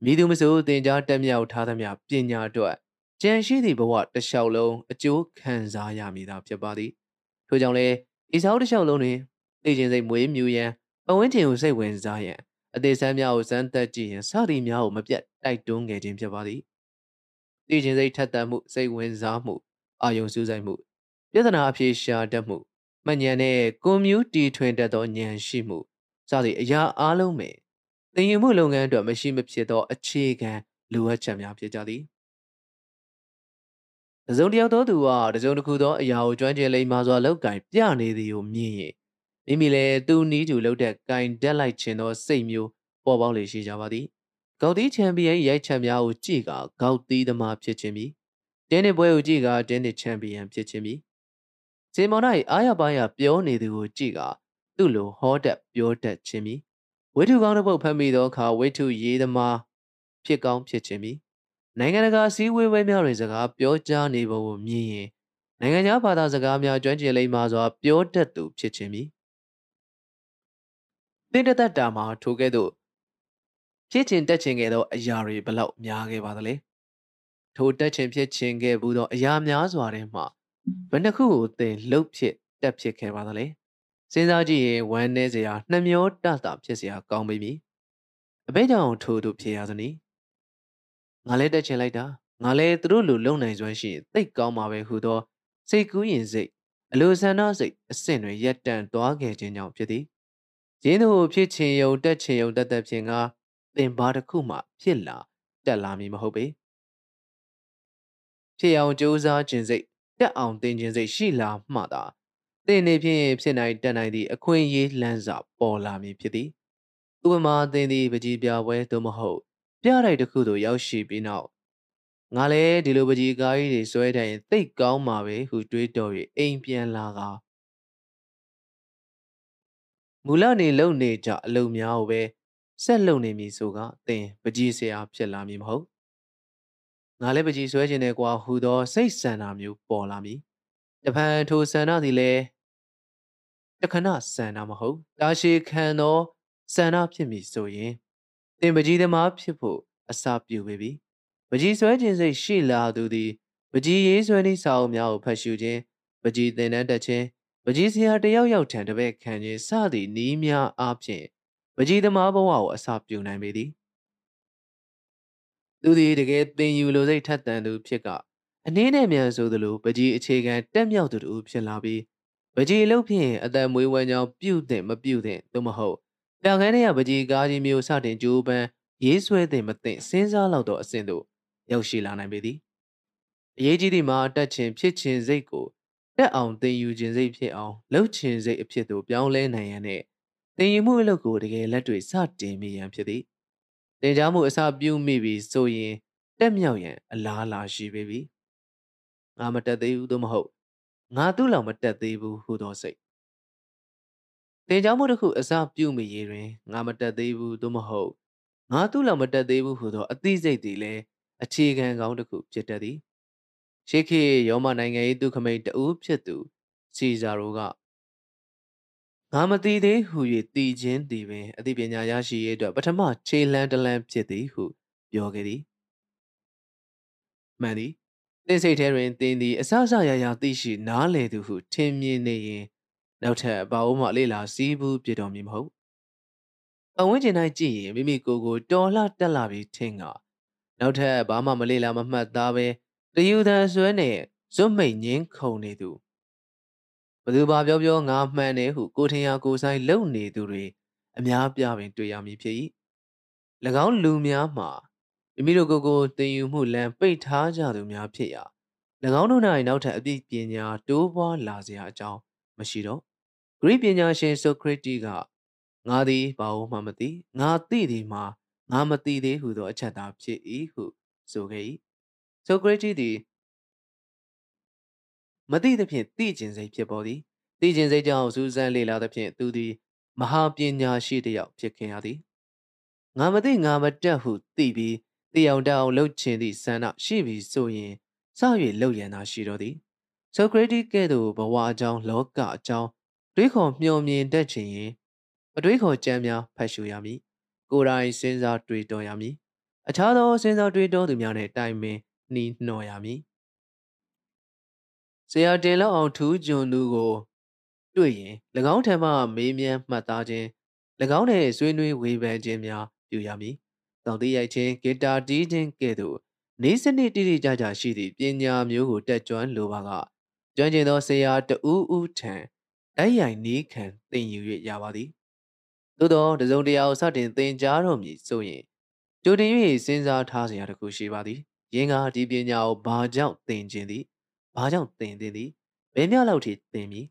မိသူမဆိုသင်ကြားတက်မြောက်ထားသမျှပညာအတွက်ကြံရှိသည့်ဘဝတစ်လျှောက်လုံးအကျိုးခံစားရမည်သာဖြစ်ပါသည်ထို့ကြောင့်လည်းဤစားတစ်လျှောက်လုံးတွင်သိခြင်းစိတ်မွေးမြူရန်ပဝန်းကျင်ကိုစိတ်ဝင်စားရန်အသေးစမ်းများကိုစမ်းသပ်ကြည့်ရန်စသည်များကိုမပြတ်တိုက်တွန်းခဲ့ခြင်းဖြစ်ပါသည်သိခြင်းစိတ်ထက်သန်မှုစိတ်ဝင်စားမှုအာယုံစူးစိုက်မှုပြဿနာအဖြေရှာတတ်မှုမှန်ဉဏ်နဲ့ကွန်မြူတီထွင်တတ်သောဉာဏ်ရှိမှု စသည့်အရာအလုံးမဲ့သင်ယူမှုလုပ်ငန်းအတွက်မရှိမဖြစ်သောအခြေခံလိုအပ်ချက်များဖြစ်ကြသည်တစုံတယောက်သောသူကတစုံတစ်ခုသောအရာကိုကျွမ်းကျင်လိမ္မာစွာလောက်ကင်ပြနေသည်ကိုမြင်ရင်မိမိလည်းသူနီးသူလှုပ်တဲ့ကင်တက်လိုက်ခြင်းသောစိတ်မျိုးပေါ်ပေါက်လေရှိကြပါသည်ဂေါက်တီချန်ပီယံရိုက်ချက်များကိုကြည့်ကဂေါက်တီသမားဖြစ်ခြင်းပြီးတင်းနစ်ပွဲကိုကြည့်ကတင်းနစ်ချန်ပီယံဖြစ်ခြင်းပြီးဇေမော်၌အားရပါရပြောနေသူကိုကြည့်က သူ့လိုဟောတတ်ပြောတတ်ခြင်းပြီးဝိထုကောင်းတစ်ပုတ်ဖတ်မိသောအခါဝိထုရေးသမားဖြစ်ကောင်းဖြစ်ခြင်းပြီးနိုင်ငံတကာစည်းဝေးပွဲများတွင်စကားပြောကြားနေပုံကိုမြင်ရင်နိုင်ငံခြားဘာသာစကားများကျွမ်းကျင်လိမ့်မှစွာပြောတတ်သူဖြစ်ခြင်းပြီးသင်တသက်တာမှာထိုကဲ့သို့ဖြစ်ချင်တက်ချင်ခဲ့သောအရာတွေဘလောက်များခဲ့ပါသလဲထိုတက်ချင်ဖြစ်ချင်ခဲ့ဘူးသောအရာများစွာထဲမှာဘယ်နှခုကိုသင်လှုပ်ဖြစ်တက်ဖြစ်ခဲ့ပါသလဲ စဉ်းစားကြည့်ရင်ဝမ်းနည်းစရာနှမျောတတာဖြစ်စရာကောင်းပြီမိအဘိဓာန်ထို့သူဖြစ်ရသနည်းငါလည်းတက်ချင်လိုက်တာငါလည်းသူတို့လူလုံနိုင်စွမ်းရှိရင်သိတ်ကောင်းမှာပဲဟူသောစိတ်ကူးရင်စိတ်အလိုဆန္ဒစိတ်အဆင့်တွေရက်တန့်သွားခဲ့ခြင်းကြောင့်ဖြစ်သည်ရင်းတို့ဖြစ်ချင်ယုံတက်ချင်ယုံတက်တက်ဖြင့်ကသင်ဘာတစ်ခုမှဖြစ်လာတက်လာမည်မဟုတ်ပေဖြစ်အောင်ကြိုးစားခြင်းစိတ်တက်အောင်သင်ခြင်းစိတ်ရှိလာမှသာ သင်နေဖြင့်ဖြစ်နိုင်တက်နိုင်သည့်အခွင့်အရေးလမ်းစာပေါ်လာမည်ဖြစ်သည်ဥပမာသင်သည်ပကြီးပြပွဲသို့မဟုတ် ပြတိုက်တစ်ခုသို့ရောက်ရှိပြီးနောက်ငါလည်းဒီလိုပကြီးကားကြီးတွေဆွဲထိုင်ရင်သိတ်ကောင်းမှာပဲဟုတွေးတော်၍အိမ်ပြန်လာကမူလနေလုံနေကြအလုံများကိုပဲဆက်လုံနေမည်ဆိုကသင်ပကြီးဆရာဖြစ်လာမည်မဟုတ်ငါလည်းပကြီးဆွဲခြင်းနဲ့ကွာဟူသောစိတ်ဆန္ဒမျိုးပေါ်လာမည်တဖန်ထိုဆန္ဒသည်လည်း တခဏဆန္ဒမဟုတ်တာရှည်ခံသောဆန္ဒဖြစ်မည်ဆိုရင်သင်ပကြီးသမားဖြစ်ဖို့အစာပြုပေပြီပကြီးဆွဲခြင်းစိတ်ရှိလာသူသည်ပကြီးရေးဆွဲသည့်စာအုပ်များကိုဖတ်ရှုခြင်းပကြီးသင်တန်းတက်ခြင်းပကြီးဆရာတယောက်ယောက်ထံတပည့်ခံခြင်းစသည့်နည်းများအားဖြင့်ပကြီးသမားဘဝကိုအစာပြုနိုင်ပေသည်သူသည်တကယ်သင်ယူလိုစိတ်ထက်သန်သူဖြစ်ကအနည်းနဲ့မြန်ဆိုသလိုပကြီးအခြေခံတက်မြောက်သူတူဖြစ်လာပြီး ပကြီးအလုပ်ဖြင့်အသက်မွေးဝမ်းကြောင်းပြုတ်တဲ့မပြုတ်တဲ့သို့မဟုတ်တောင်ခန်းထဲကပကြီးကားကြီးမျိုးစတင်ကြိုးပမ်းရေးဆွဲတဲ့မသိစဉ်းစားလောက်သောအဆင့်သို့ရောက်ရှိလာနိုင်ပေသည်အရေးကြီးသည့်မှာတက်ချင်ဖြစ်ချင်စိတ်ကိုတက်အောင်သင်ယူခြင်းစိတ်ဖြစ်အောင်လှုပ်ချင်စိတ်အဖြစ်သို့ပြောင်းလဲနိုင်ရန်နဲ့သင်ယူမှုအလုပ်ကိုတကယ်လက်တွေ့စတင်မိရန်ဖြစ်သည်သင်ကြားမှုအစပြုမိပြီးဆိုရင်တက်မြောက်ရန်အလားအလာရှိပေပြီငါမတက်သေးဘူးသို့မဟုတ် ငါသူ့လောက်မတက်သေးဘူးဟူသောစိတ်တင်ကြောင်းမှုတစ်ခုအစပြုမိရေးတွင်ငါမတက်သေးဘူးသို့မဟုတ်ငါသူ့လောက်မတက်သေးဘူးဟူသောအသိစိတ်သည်လည်းအခြေခံကောင်းတစ်ခုဖြစ်တတ်သည်ရှေးခေတ်ရောမနိုင်ငံ၏သူခမိတ်တဦးဖြစ်သူစီဇာရိုကငါမသိသေးဟု၍တည်ခြင်းသည်ပင်အသိပညာရရှိရေးအတွက်ပထမခြေလှမ်းတလန်းဖြစ်သည်ဟုပြောခဲ့သည်မှန်သည် သင်စိတ်ထဲတွင်သင်သည်အစအစရရသိရှိနားလေသူဟုထင်မြင်နေရင်နောက်ထပ်ဘာလို့မှလေ့လာစည်းဘူးပြတော်မူမဟုတ်အဝင်းကျင်တိုင်းကြည့်ရင်မိမိကိုယ်ကိုတော်လှတက်လာပြီးထင်ကနောက်ထပ်ဘာမှမလေ့လာမမှတ်သားပဲတယူသန်ဆွဲနဲ့ဇွတ်မိတ်ငင်းခုန်နေသူဘသူဘာပြောပြောငါမှန်တယ်ဟုကိုထင်ရကိုဆိုင်လုံနေသူတွေအများပြပင်တွေ့ရမည်ဖြစ်၏၎င်းလူများမှာ မိမိတို့ကိုယ်ကိုတင်ယူမှုလမ်းပိတ်ထားကြသူများဖြစ်ရာ၎င်းတို့၌နောက်ထပ်အပြည့်ပညာတိုးပွားလာစရာအကြောင်းမရှိတော့ဂရိပညာရှင်ဆိုခရစ်တီကငါသည်ဘာလို့မှမသိငါသိသည်မှာငါမသိသေးဟုသောအချက်သာဖြစ်၏ဟုဆိုခဲ့၏ဆိုကရတီသည်မသိသဖြင့်သိကျင်စိတ်ဖြစ်ပေါ်သည်သိကျင်စိတ်ကြောင့်စူးစမ်းလေ့လာသဖြင့်သူသည်မဟာပညာရှိတစ်ယောက်ဖြစ်ခင်ရသည်ငါမသိငါမတက်ဟုသိပြီး သိအောင်တအောင်လှုပ်ချင်သည့်ဆန္ဒရှိပြီးဆိုရင်စ၍လှုပ်ရန်သာရှိတော်သည်ဆိုကရတီကဲ့သို့ဘဝအကြောင်းလောကအကြောင်းတွေးခေါ်မျှော်မြင်တတ်ချင်ရင်အတွေးခေါ်ကြမ်းများဖတ်ရှုရမည်ကိုယ်တိုင်စဉ်းစားတွေးတောရမည်အခြားသောစဉ်းစားတွေးတောသူများနှင့်တိုင်ပင်နှီးနှော်ရမည်ဆရာတင်လောက်အောင်ထူးကျွန်သူကိုတွေ့ရင်၎င်းထံမှမေးမြန်းမှတ်သားခြင်း၎င်းနှင့်ဆွေးနွေးဝေဖန်ခြင်းများပြုရမည်။ တောင်တိရိုက်ခြင်းဂီတာတီးခြင်းကဲ့သို့နေစနစ်တိတိကျကျရှိသည့်ပညာမျိုးကိုတက်ကြွလိုပါကကျွမ်းကျင်သောဆရာတဦးဦးထံတိုက်ရိုက်နီးခံသင်ယူ၍ရပါသည်။သို့သောတစုံတရာကိုစတင်သင်ကြားတော်မူဆိုရင်ကြိုတင်၍စဉ်းစားထားစရာတစ်ခုရှိပါသည်။ယင်းကဒီပညာကိုဘာကြောင့်သင်ခြင်းသည်ဘာကြောင့်သင်သင်သည်ဘယ်မျှလောက်ထိသင်မည်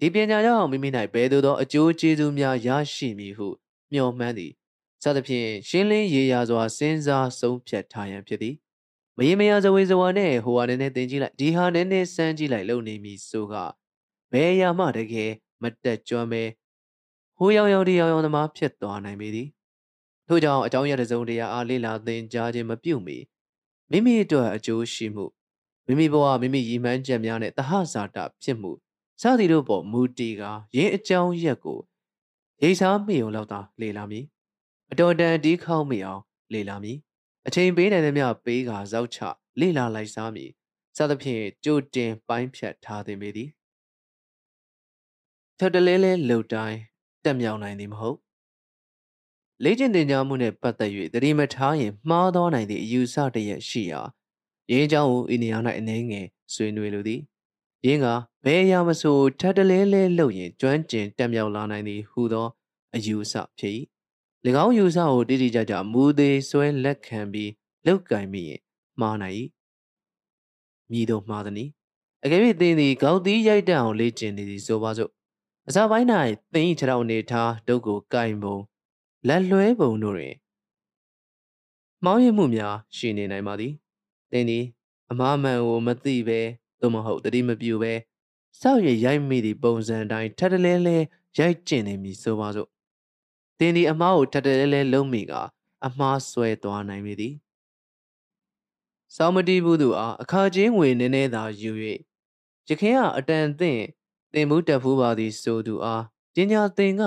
ဒီပညာကြောင့်မိမိ၌ဘယ်သို့သောအကျိုးကျေးဇူးများရရှိမည်ဟုမျှော်မှန်းသည် စသဖြင့်ရှင်းလင်းရေရာစွာစဉ်းစားဆုံးဖြတ်ထားရန်ဖြစ်သည်မရေမရဇဝေဇဝါနဲ့ဟိုဟာနည်းနည်းသင်ကြည့်လိုက်ဒီဟာနည်းနည်းစမ်းကြည့်လိုက်လုပ်နေမည်ဆိုကဘယ်ရာမှတကယ်မတက်ကြွမဲဟိုရောင်ရောင်ဒီရောင်ရောင်သမားဖြစ်သွားနိုင်ပေသည်ထို့ကြောင့်အကြောင်းရတဲ့စုံတရားအားလေးလာသင်ကြားခြင်းမပြုတ်မီမိမိအတွက်အကျိုးရှိမှုမိမိဘဝမိမိရည်မှန်းချက်များနဲ့တဟဇာတဖြစ်မှုစသည်တို့ပေါ်မူတည်ကာရင်းအကြောင်းရက်ကိုရိတ်စားမိုံလောက်သာလေလာမည် အတော်တန်တီးခေါက်မိအောင်လေလာမည်အချိန်ပေးနိုင်သမျှပေးကာဇောက်ချလေလာလိုက်စားမည်စသဖြင့်ကြိုတင်ပိုင်းဖြတ်ထားသည်မေသည်ထပ်တလဲလဲလှုပ်တိုင်းတက်မြောင်နိုင်သည်မဟုတ်လေ့ကျင့်သင်ကြားမှုနှင့်ပတ်သက်၍တတိမထားရင်မှားသောနိုင်သည့်အယူဆတရက်ရှိရာရင်းကြောင်းကိုဤနေရာ၌အနေငယ်ဆွေးနွေးလိုသည်ရင်းကဘယ်အရာမဆိုထပ်တလဲလဲလှုပ်ရင်ကျွမ်းကျင်တက်မြောက်လာနိုင်သည်ဟူသောအယူဆဖြစ်၏၎ င်းယူဆကိုတိတိကျကျမူသေးဆွဲလက်ခံပြီးလောက်ကင်မိရင်မှားနိုင်၏မြည်တော့မှားသည်အကယ်၍သင်သည်ကောက်သီးရိုက်တအောင်လေ့ကျင့်နေသည်ဆိုပါစို့အစာပိုင်း၌သင်၏ခြေထောက်နေထားဒုတ်ကိုကင်ပုံလက်လွဲပုံတို့တွင်မောင်းရမှုများရှိနေနိုင်ပါသည်သင်သည်အမားမှန်ကိုမသိပဲသို့မဟုတ်တတိမပြူပဲစောက်ရရိုက်မိသည့်ပုံစံတိုင်းထပ်တလဲလဲရိုက်ကျင်နေမည်ဆိုပါစို့ သင်ဒီအမားကိုထပ်တလဲလဲလုံးမိကအမားဆွဲသွားနိုင်မည်သည်စောင်းမတီးဘူးသူအားအခါချင်းငွေနည်းနည်းသာယူ၍ရခင်ကအတန်သင့်သင်မှုတက်ဖူးပါသည်ဆိုသူအားပညာသင်က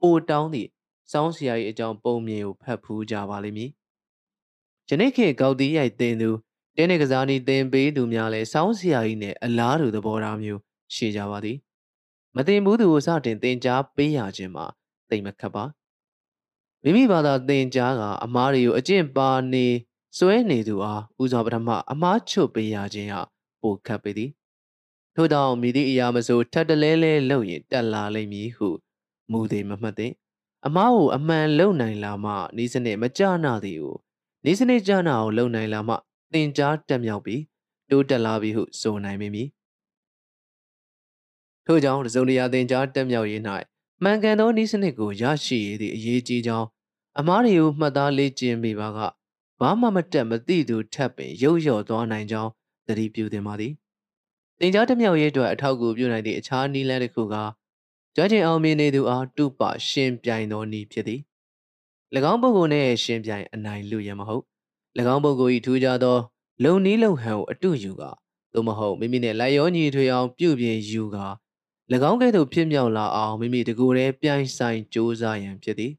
ပိုတောင်းသည့်စောင်းဆရာ၏အကြောင်းပုံမြင်ကိုဖတ်ဖူးကြပါလိမ့်မည်ယနေ့ခေတ်ကောက်တီးရိုက်သင်သူတင်းနေကစားနီသင်ပေးသူများလည်းစောင်းဆရာကြီးနဲ့အလားတူသဘောထားမျိုးရှိကြပါသည်မတင်ဘူးသူကိုစတင်သင်ကြားပေးရခြင်းမှာ တိတ်မခတ်ပါမိမိဘာသာသင်ကြားကအမားတွေကိုအကျင့်ပါနေစွဲနေသူအားဦးစွာပထမအမားချွတ်ပေးရခြင်းဟာပိုခတ်ပေသည်ထို့တောင်မိသည့်အရာမဆိုထပ်တလဲလဲလုပ်ရင်တက်လာလိမ့်မည်ဟုမူသေးမမှတ်သင့်အမားကိုအမှန်လုံနိုင်လာမှဤစနစ်မကြနာသည်ကိုဤစနစ်ကြနာအောင်လုံနိုင်လာမှသင်ကြားတက်မြောက်ပြီးတိုးတက်လာပြီဟုဆိုနိုင်မည်ထို့ကြောင့်တစုံတရာသင်ကြားတက်မြောက်ရေး၌ မှန်ကန်သောဤစနစ်ကိုရရှိရသည့်အရေးကြီးကြောင်းအမားတွေကိုမှတ်သားလေ့ကျင့်မိပါကဘာမှမတက်မသိသူထပ်ပင်ရုပ်ရော်သွားနိုင်ကြောင်းသတိပြုသင်ပါသည်တင်ကြားတစ်မြောက်ရေးအတွက်အထောက်အကူပြုနိုင်သည့်အခြားနည်းလမ်းတစ်ခုကကြွချင်အောင်မြင်နေသူအားတုပရှင်ပြိုင်သောနည်းဖြစ်သည်၎င်းပုဂ္ဂိုလ်နှင့်ရှင်ပြိုင်အနိုင်လူရမဟုတ်၎င်းပုဂ္ဂိုလ်၏ထူးခြားသောလုံနီးလုံဟန်ကိုအတုယူကာသို့မဟုတ်မိမိနှင့်လိုက်ရောညီထွေအောင်ပြုပြင်ယူကာ၎ င်းကဲ့သို့ဖြစ်မြောက်လာအောင်မိမိတကူတည်းပြိုင်ဆိုင်စ조사ရန်ဖြစ်သည်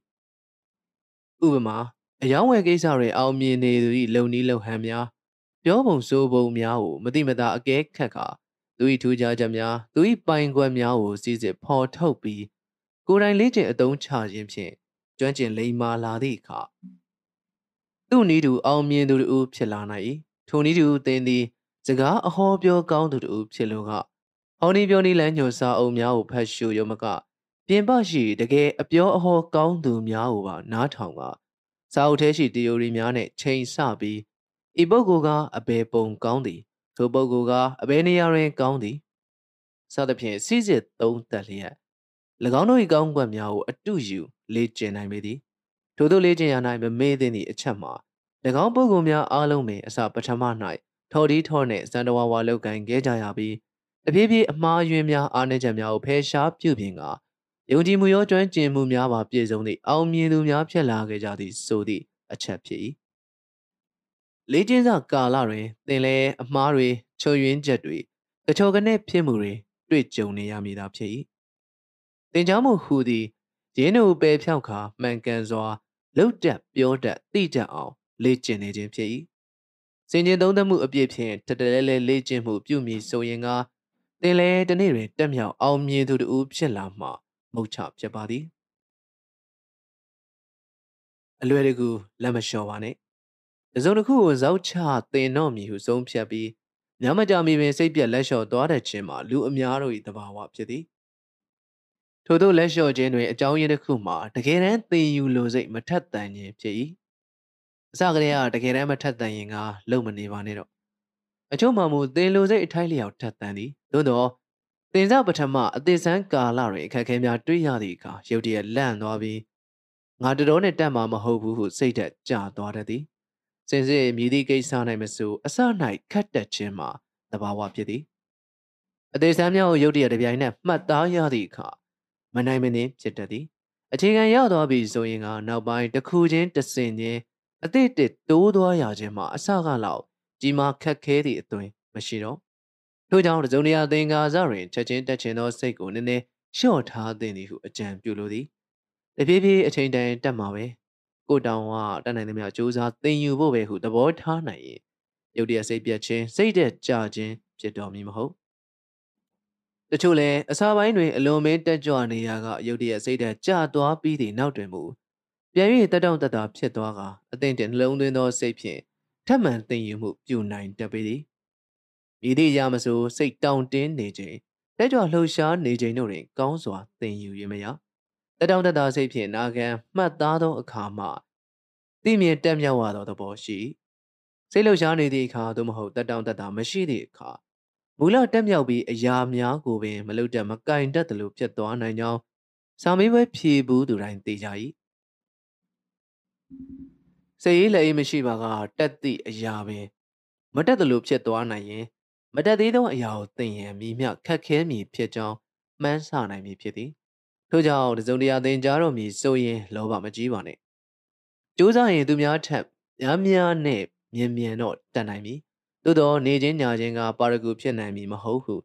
ဥပမာအယောင်းဝယ်ကိစ္စတွင်အောင်မြင်နေသူ၏လုံနီးလုံဟန်များပြောပုံဆိုပုံများကိုမတိမတာအကဲခတ်ကာသူ၏ထူးခြားချက်များသူ၏ပိုင်ခွင့်များကိုစီစစ်ဖော်ထုတ်ပြီးကိုယ်တိုင်လေ့ကျင့်အသုံးချခြင်းဖြင့်ကျွမ်းကျင်လိမ္မာလာသည့်အခါသူ့နည်းတူအောင်မြင်သူတို့ဖြစ်လာနိုင်၏ထိုနည်းတူသင်သည်စကားအဟောပြောကောင်းသူတို့ဖြစ်လို့က ဟောနီပြောနီလန်းညွှန်စာအုပ်များကိုဖတ်ရှုရုံမကပြင်ပရှိတကယ်အပြောအဟောကောင်းသူများကိုပါနားထောင်ကစာအုပ်ထဲရှိ theory များနဲ့ချိန်ဆပြီးဤပုဂ္ဂိုလ်ကအဘယ်ပုံကောင်းသည်ထိုပုဂ္ဂိုလ်ကအဘယ်နေရာတွင်ကောင်းသည်စသဖြင့်စီစစ်သုံးသပ်လျက်၎င်းတို့၏ကောင်းကွက်များကိုအတုယူလေ့ကျင့်နိုင်ပေသည်ထို့သောလေ့ကျင့်ရ၌မမေ့သင့်သည့်အချက်မှာ၎င်းပုဂ္ဂိုလ်များအားလုံးပင်အစပထမ၌ထော်ဒီထော်နှင့်စန္ဒဝါဝါလောက်ကန်ခဲ့ကြရပြီး တပြေးပြေးအမှားယွင်းများအားနည်းချက်များကိုဖယ်ရှားပြုပြင်ကာယုံကြည်မှုရောကျွမ်းကျင်မှုများပါပြည့်စုံသည့်အောင်မြင်သူများဖြစ်လာခဲ့ကြသည့်ဆိုသည့်အချက်ဖြစ်၏လေ့ကျင့်စကာလတွင်သင်လည်းအမှားတွေချုံယွင်းချက်တွေတချို့ကနေဖြစ်မှုတွေတွေ့ကြုံနေရမည်သာဖြစ်၏သင်ကြားမှုဟူသည်ရင်းတို့ပယ်ဖြောက်ခါမှန်ကန်စွာလှုပ်တက်ပြောတတ်သိတတ်အောင်လေ့ကျင့်နေခြင်းဖြစ်၏စင်ကျင်သုံးသပ်မှုအပြည့်ဖြင့်တတလဲလဲလေ့ကျင့်မှုပြုမည်ဆိုရင်က သင်လည်းတနေ့တွင်တက်မြောက်အောင်မြင်သူတူဖြစ်လာမှမုတ်ချဖြစ်ပါသည်အလွယ်တကူလက်မလျှော့ပါနဲ့တစုံတစ်ခုကိုဇောက်ချသင်တော့မည်ဟုဆုံးဖြတ်ပြီးညမကြမီပင်စိတ်ပြက်လက်လျှော့သွားတဲ့ခြင်းမှာလူအများတို့၏သဘာဝဖြစ်သည်ထို့သောလက်လျှော့ခြင်းတွင်အကြောင်းရင်းတစ်ခုမှာတကယ်တမ်းသင်ယူလိုစိတ်မထက်သန်ခြင်းဖြစ်၏အစကတည်းကတကယ်တမ်းမထက်သန်ရင်ကလုံမနေပါနဲ့တော့အချို့မှမူသင်လိုစိတ်အထိုက်လျောက်ထက်သန်သည် သို့တော့သင်စားပထမအသေးစမ်းကာလတွင်အခက်အခဲများတွေ့ရသည့်အခါရုတ်တရက်လန့်သွားပြီးငါတတော်နဲ့တက်မှာမဟုတ်ဘူးဟုစိတ်သက်ကြသွားတတ်သည်စင်စစ်မြည်သည့်ကိစ္စ၌မဆိုအစ၌ခတ်တက်ခြင်းမှာသဘာဝဖြစ်သည်အသေးစမ်းများကိုရုတ်တရက်တပြိုင်နက်မှတ်သားရသည့်အခါမနိုင်မနှင်းဖြစ်တတ်သည်အခြေခံရောက်သွားပြီဆိုရင်ကနောက်ပိုင်းတစ်ခုချင်းတစ်စင်ချင်းအသည့်တစ်တိုးသွားရခြင်းမှာအစကလောက်ကြီးမားခက်ခဲသည့်အသွင်မရှိတော့ ထို့ကြောင့်တစုံတရာသင်္ကာစတွင်ချက်ချင်းတက်ချင်သောစိတ်ကိုနည်းနည်းလျှော့ထားသင့်သည်ဟုအကြံပြုလိုသည်တဖြည်းဖြည်းအချိန်တန်တက်မှာပဲကိုတောင်ကတက်နိုင်သမျှစူးစမ်းသင်ယူဖို့ပဲဟုသဘောထားနိုင်ရင်ရုတ်တရက်စိတ်ပြတ်ခြင်းစိတ်သက်ကြခြင်းဖြစ်တော်မည်မဟုတ်တချို့လည်းအစာပိုင်းတွင်အလွန်မင်းတက်ကြွနေရကရုတ်တရက်စိတ်သက်ကြသွားပြီးသည့်နောက်တွင်မူပြန်၍တက်တောင့်တက်တာဖြစ်သွားကအသင့်တင်နှလုံးသွင်းသောစိတ်ဖြင့်ထပ်မံသင်ယူမှုပြုနိုင်တတ်ပေသည်။ ဤသည့်အရာမဆိုစိတ်တောင့်တင်းနေခြင်းတက်ကြွလှုပ်ရှားနေခြင်းတို့တွင်ကောင်းစွာသင်ယူရမရ။တက်တောင့်တက်တာစိတ်ဖြင့်နာခံမှတ်သားသောအခါမှသိမြင်တက်မြောက်ရသောသဘောရှိ။စိတ်လှုပ်ရှားနေသည့်အခါသို့မဟုတ်တက်တောင့်တက်တာမရှိသည့်အခါမူလတက်မြောက်ပြီးအရာများကိုပင်မလုတ်တက်မကင်တတ်သလိုဖြစ်သွားနိုင်ကြောင်းစာမေးပွဲဖြေဘူးသူတိုင်းသိကြ၏စိတ်ရေးလက်အေးမရှိပါကတက်သည့်အရာပင်မတက်သလိုဖြစ်သွားနိုင်ရင် မတက်သေးသောအရာကိုသိရင်မိမျှခက်ခဲမည်ဖြစ်ကြောင်းမှန်းဆနိုင်မည်ဖြစ်သည်ထို့ကြောင့်တစုံတရာသင်ကြားတော်မူဆိုရင်လောဘမကြီးပါနဲ့ကြိုးစားရင်သူများထက်များများနဲ့မြင်မြန်တော့တတ်နိုင်ပြီသို့တော့နေချင်းညာချင်းကပါရဂူဖြစ်နိုင်မည်မဟုတ်ဟု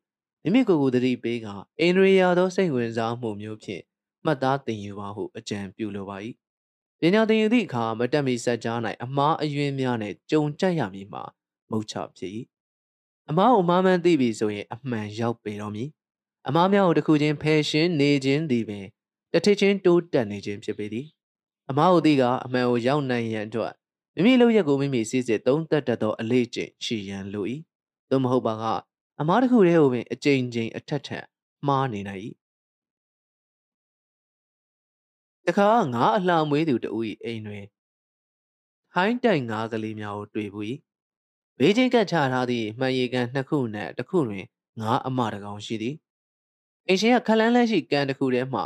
မိမိကိုယ်ကိုယ်တတိပေးကအိန္ဒြေယသောစိတ်ဝင်စားမှုမျိုးဖြင့်မှတ်သားသင်ယူပါဟုအကြံပြုလိုပါ၏ပညာသင်ယူသည့်အခါမတက်မီဆက်ကြား၌အမားအယွင်းများနဲ့ကြုံကြက်ရမည်မှာမုတ်ချဖြစ်၏ အမားကိုမားမှန်းသိပြီဆိုရင်အမှန်ရောက်ပေတော့မည်အမားများကိုတစ်ခုချင်းဖယ်ရှင်းနေခြင်းသည်ပင်တထစ်ချင်းတိုးတက်နေခြင်းဖြစ်ပေသည်အမားကိုသိကအမှန်ကိုရောက်နိုင်ရန်အတွက်မိမိလုပ်ရက်ကိုမိမိစီစစ်သုံးသက်တတ်သောအလေးကျင့်ရှိရန်လို၏သို့မဟုတ်ပါကအမားတစ်ခုတည်းကိုပင်အကြိမ်ကြိမ်အထက်ထက်မှားနေနိုင်၏တခါငါအလှမွေးသူတဦး၏အိမ်တွင်ဟိုင်းတိုင်ငါးကလေးများကိုတွေ့ဘူး၏ ဘေးချင်းကတ်ချထားသည့်မှန်ရီကန်နှစ်ခုနှင့်တစ်ခုတွင်ငါအမတကောင်ရှိသည်အိမ်ရှင်ကခလန်းလန်းရှိကန်တစ်ခုထဲမှ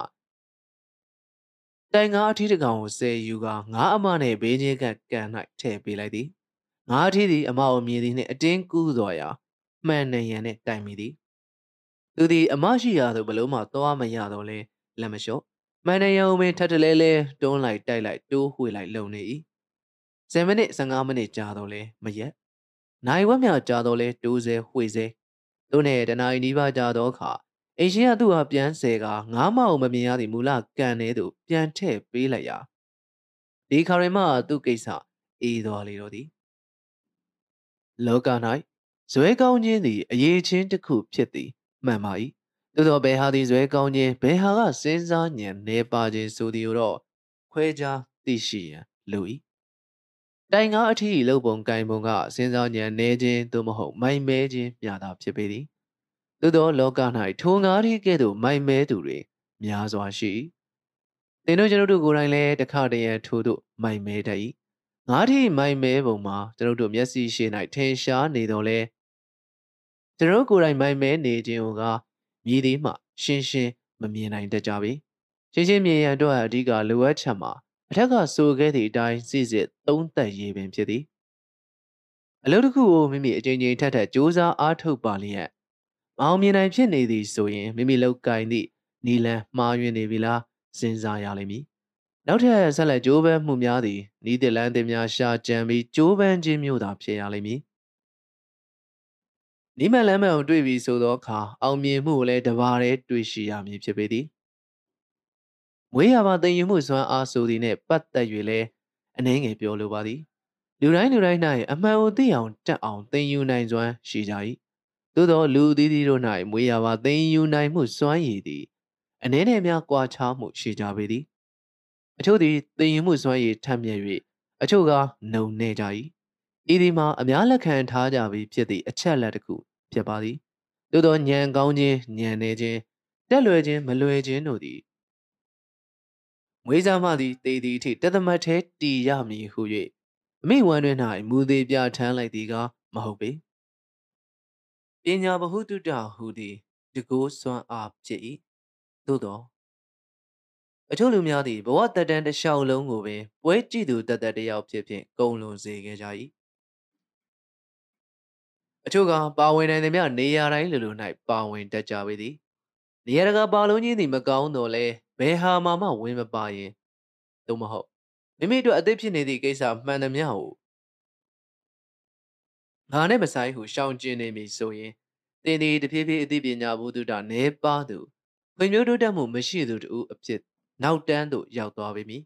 တိုင်ငါအထီးတကောင်ကိုဆယ်ယူကငါအမနှင့်ဘေးချင်းကတ်ကန်၌ထည့်ပေးလိုက်သည်ငါအထီးသည်အမကိုမြင်သည်နှင့်အတင်းကူးစွာရာမှန်နေရန်နဲ့တိုင်မိသည်သူသည်အမရှိရာသို့ဘလို့မှသွားမရတော့လဲလက်မလျှော့မှန်နေရန်ပင်ထပ်တလဲလဲတွန်းလိုက်တိုက်လိုက်တိုးဝှေ့လိုက်လုံနေ၏10မိနစ်15မိနစ်ကြာတော့လဲမရက် နိုင်ဝက်မြကြာတော့လဲတိုးစဲဝှေ့စဲသူနဲ့တနာရီနီးပါးကြာတော့အခါအိမ်ရှင်ကသူ့ဟာပြန်ဆဲကငားမအောင်မမြင်ရသည့်မူလကန်ထဲသို့ပြန်ထည့်ပေးလိုက်ရာဒီခါရင်မှသူ့ကိစ္စအေးသွားလေတော့သည်လောက၌ဇွဲကောင်းခြင်းသည်အရေးချင်းတစ်ခုဖြစ်သည်မှန်ပါ၏သို့သောဘယ်ဟာသည်ဇွဲကောင်းခြင်းဘယ်ဟာကစဉ်းစားဉာဏ်နေပါခြင်းဆိုသည်တော့ခွဲခြားသိရှိရန်လို၏ တိုင်ကားအထီးလုံပုံကင်ပုံကစဉ်းစားဉာဏ်နေခြင်းသို့မဟုတ်မိုင်မဲခြင်းမြတာဖြစ်ပေသည်သို့သောလောက၌ထိုငါးထီးကဲ့သို့မိုင်မဲသူတွေများစွာရှိသင်တို့ကျွန်ုပ်တို့ကိုယ်တိုင်လည်းတခါတရံထို့သို့မိုင်မဲတတ်၏ငါးထီးမိုင်မဲပုံမှာကျွန်ုပ်တို့မျက်စိရှိ၌ထင်ရှားနေတော့လဲကျွန်တော်ကိုယ်တိုင်မိုင်မဲနေခြင်းကမြည်သည်မှ ရှင်းရှင်းမမြင်နိုင်တတ်ကြပြီရှင်းရှင်းမြင်ရန်အတွက်အဓိကလိုအပ်ချက်မှာ အထက်ကဆိုခဲ့သည့်အတိုင်းစစ်စစ်သုံးသက်ရေးပင်ဖြစ်သည်အလုပ်တစ်ခုကိုမိမိအချိန်ချင်းထက်ထက်စူးစမ်းအားထုတ်ပါလျက်မအောင်မြင်နိုင်ဖြစ်နေသည်ဆိုရင်မိမိလောက်ကင်သည့်နီလန်မှားယွင်းနေပြီလားစဉ်းစားရလိမ့်မည်နောက်ထပ်ဆက်လက်ကြိုးပမ်းမှုများသည်ဤတလန်းတင်များရှာကြံပြီးကြိုးပမ်းခြင်းမျိုးသာဖြစ်ရလိမ့်မည်နိမလမ်းမှန်ကိုတွေ့ပြီးဆိုသောအခါအောင်မြင်မှုကိုလည်းတပါးတည်းတွေ့ရှိရမည်ဖြစ်ပေသည် မွေးရပါသိရင်မှုစွမ်းအားဆိုသည်နှင့်ပတ်သက်၍လည်းအနှဲငယ်ပြောလိုပါသည်လူတိုင်းလူတိုင်း၌အမှန်ကိုသိအောင်တက်အောင်သင်ယူနိုင်စွမ်းရှိကြ၏သို့သောလူသီးသီးတို့၌မွေးရပါသင်ယူနိုင်မှုစွမ်းရည်သည်အနည်းနဲ့များကွာခြားမှုရှိကြပေသည်အချို့သည်သင်ယူမှုစွမ်းရည်ထက်မြက်၍အချို့ကနှုံနေကြ၏ဤဒီမှာအများလက်ခံထားကြပြီးဖြစ်သည့်အချက်လက်တစ်ခုဖြစ်ပါသည်သို့သောညံကောင်းခြင်းညံနေခြင်းတက်လွယ်ခြင်းမလွယ်ခြင်းတို့သည် မွေးစားမှသည်တေသည်အထိတသမတ်သေးတီရမည်ဟု၍အမိဝမ်းတွင်၌မူသေးပြထမ်းလိုက်သည်ကမဟုတ်ပေပညာဘဟုတုတဟူသည်တကိုးစွမ်းအားဖြစ်၏သို့သောအချို့လူများသည်ဘဝတတန်တစ်လျှောက်လုံးကိုပင်ပွဲကြည့်သူတသက်တယောက်ဖြစ်ဖြင့်ကုံလွန်စေခဲ့ကြ၏အချို့ကပါဝင်နိုင်သည်များနေရာတိုင်းလူလူ၌ပါဝင်တတ်ကြပေသည်နေရာတကာပါလုံးကြီးသည်မကောင်းတော့လဲ ဘယ်ဟာမှမဝင်မပါရင်သို့မဟုတ်မိမိတို့အသက်ဖြစ်နေသည့်ကိစ္စမှန်သမျှကိုငါနဲ့မဆိုင်ဟုရှောင်ကျဉ်နေပြီဆိုရင်တင်ဒီတဖြည်းဖြည်းအသိပညာဘုဒ္ဓနဲပါသူဖွံ့ဖြိုးတိုးတက်မှုမရှိသူတူအဖြစ်နောက်တန်းသို့ရောက်သွားပြီမည်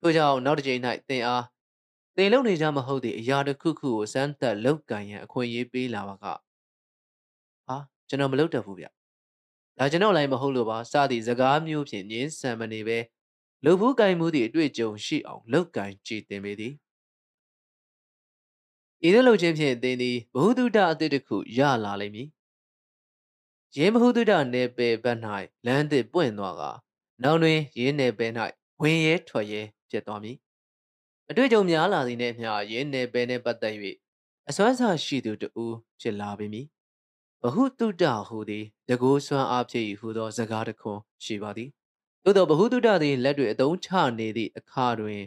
ထို့ကြောင့်နောက်တစ်ချိန်၌သင်အားသင်လုံနေကြမဟုတ်သည့်အရာတစ်ခုခုကိုစမ်းသပ်လောက်ကင်ရန်အခွင့်အရေးပေးလာပါကဟာကျွန်တော်မလုပ်တတ်ဘူးဗျ ဒါကျွန်တော်လည်းမဟုတ်လို့ပါစသည့်စကားမျိုးဖြင့်ညင်းဆန်မနေပဲလှုပ်ဘူးကင်မှုသည့်အတွေ့အကြုံရှိအောင်လောက်ကင်ကြည်တင်ပေသည်ဤသို့လုပ်ခြင်းဖြင့်သင်သည်ဘ ഹു တုတအသည့်တစ်ခုရလာလိမ့်မည်ရင်းဘ ഹു တုတနယ်ပယ်ဘက်၌လမ်းသစ်ပွင့်သွားကနောက်တွင်ရင်းနယ်ပယ်၌ဝင်ရဲထွက်ရဲဖြစ်သွားမည်အတွေ့အကြုံများလာသည်နှင့်အမျှရင်းနယ်ပယ်နှင့်ပတ်သက်၍အစွမ်းစားရှိသူတူဖြစ်လာပေမည် ဘ ഹു တုတဟူသည်တကိုးစွမ်းအားဖြစ်၏ဟူသောစကားတစ်ခွန်းရှိပါသည်သို့သောဘ ഹു တုတသည်လက်တွေအသုံးချနေသည့်အခါတွင်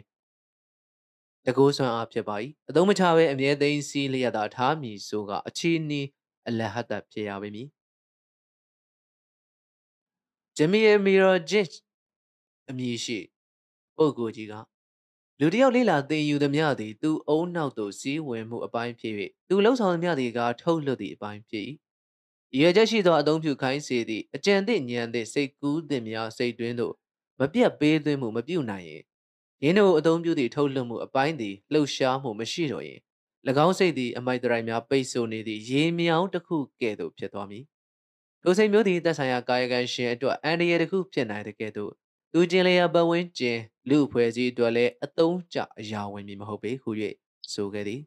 တကိုးဆွမ်းအားဖြစ်ပါ၏အသုံးမချဘဲအမြဲသိမ်းစီးလျက်သာထားမည်ဆိုကအချီးနီးအလဟတ်တဖြစ်ရပါမည်ဂျမီယမီရာဂျစ်အမည်ရှိပုဂ္ဂိုလ်ကြီးကလူတယောက်လေးလာသင်ယူသည်များသည်သူအုံနောက်သို့စီးဝင်မှုအပိုင်းဖြစ်၍သူလှုပ်ဆောင်သည်များသည်ကထုတ်လွှတ်သည့်အပိုင်းဖြစ်၏ ရည်ချက်ရှိသောအသုံးပြုခိုင်းစေသည့်အကြံသည့်ဉာဏ်သည့်စိတ်ကူးသည့်များစိတ်တွင်းသို့မပြတ်ပေးသွင်းမှုမပြုနိုင်ရင်ရင်းတို့အသုံးပြုသည့်ထုတ်လွှတ်မှုအပိုင်းသည်လှုပ်ရှားမှုမရှိတော့ရင်၎င်းစိတ်သည်အမိုက်တရိုက်များပိတ်ဆို့နေသည့်ရေမြောင်းတစ်ခုကဲ့သို့ဖြစ်သွားမည်ထိုစိတ်မျိုးသည်သက်ဆိုင်ရာကာယကံရှင်အတွက်အန္တရာယ်တစ်ခုဖြစ်နိုင်တဲ့ကဲ့သို့သူကျင်လျာပတ်ဝန်းကျင်လူအဖွဲ့အစည်းအတွက်လည်းအသုံးကျအရာဝင်မည်မဟုတ်ပေဟု၍ဆိုခဲ့သည်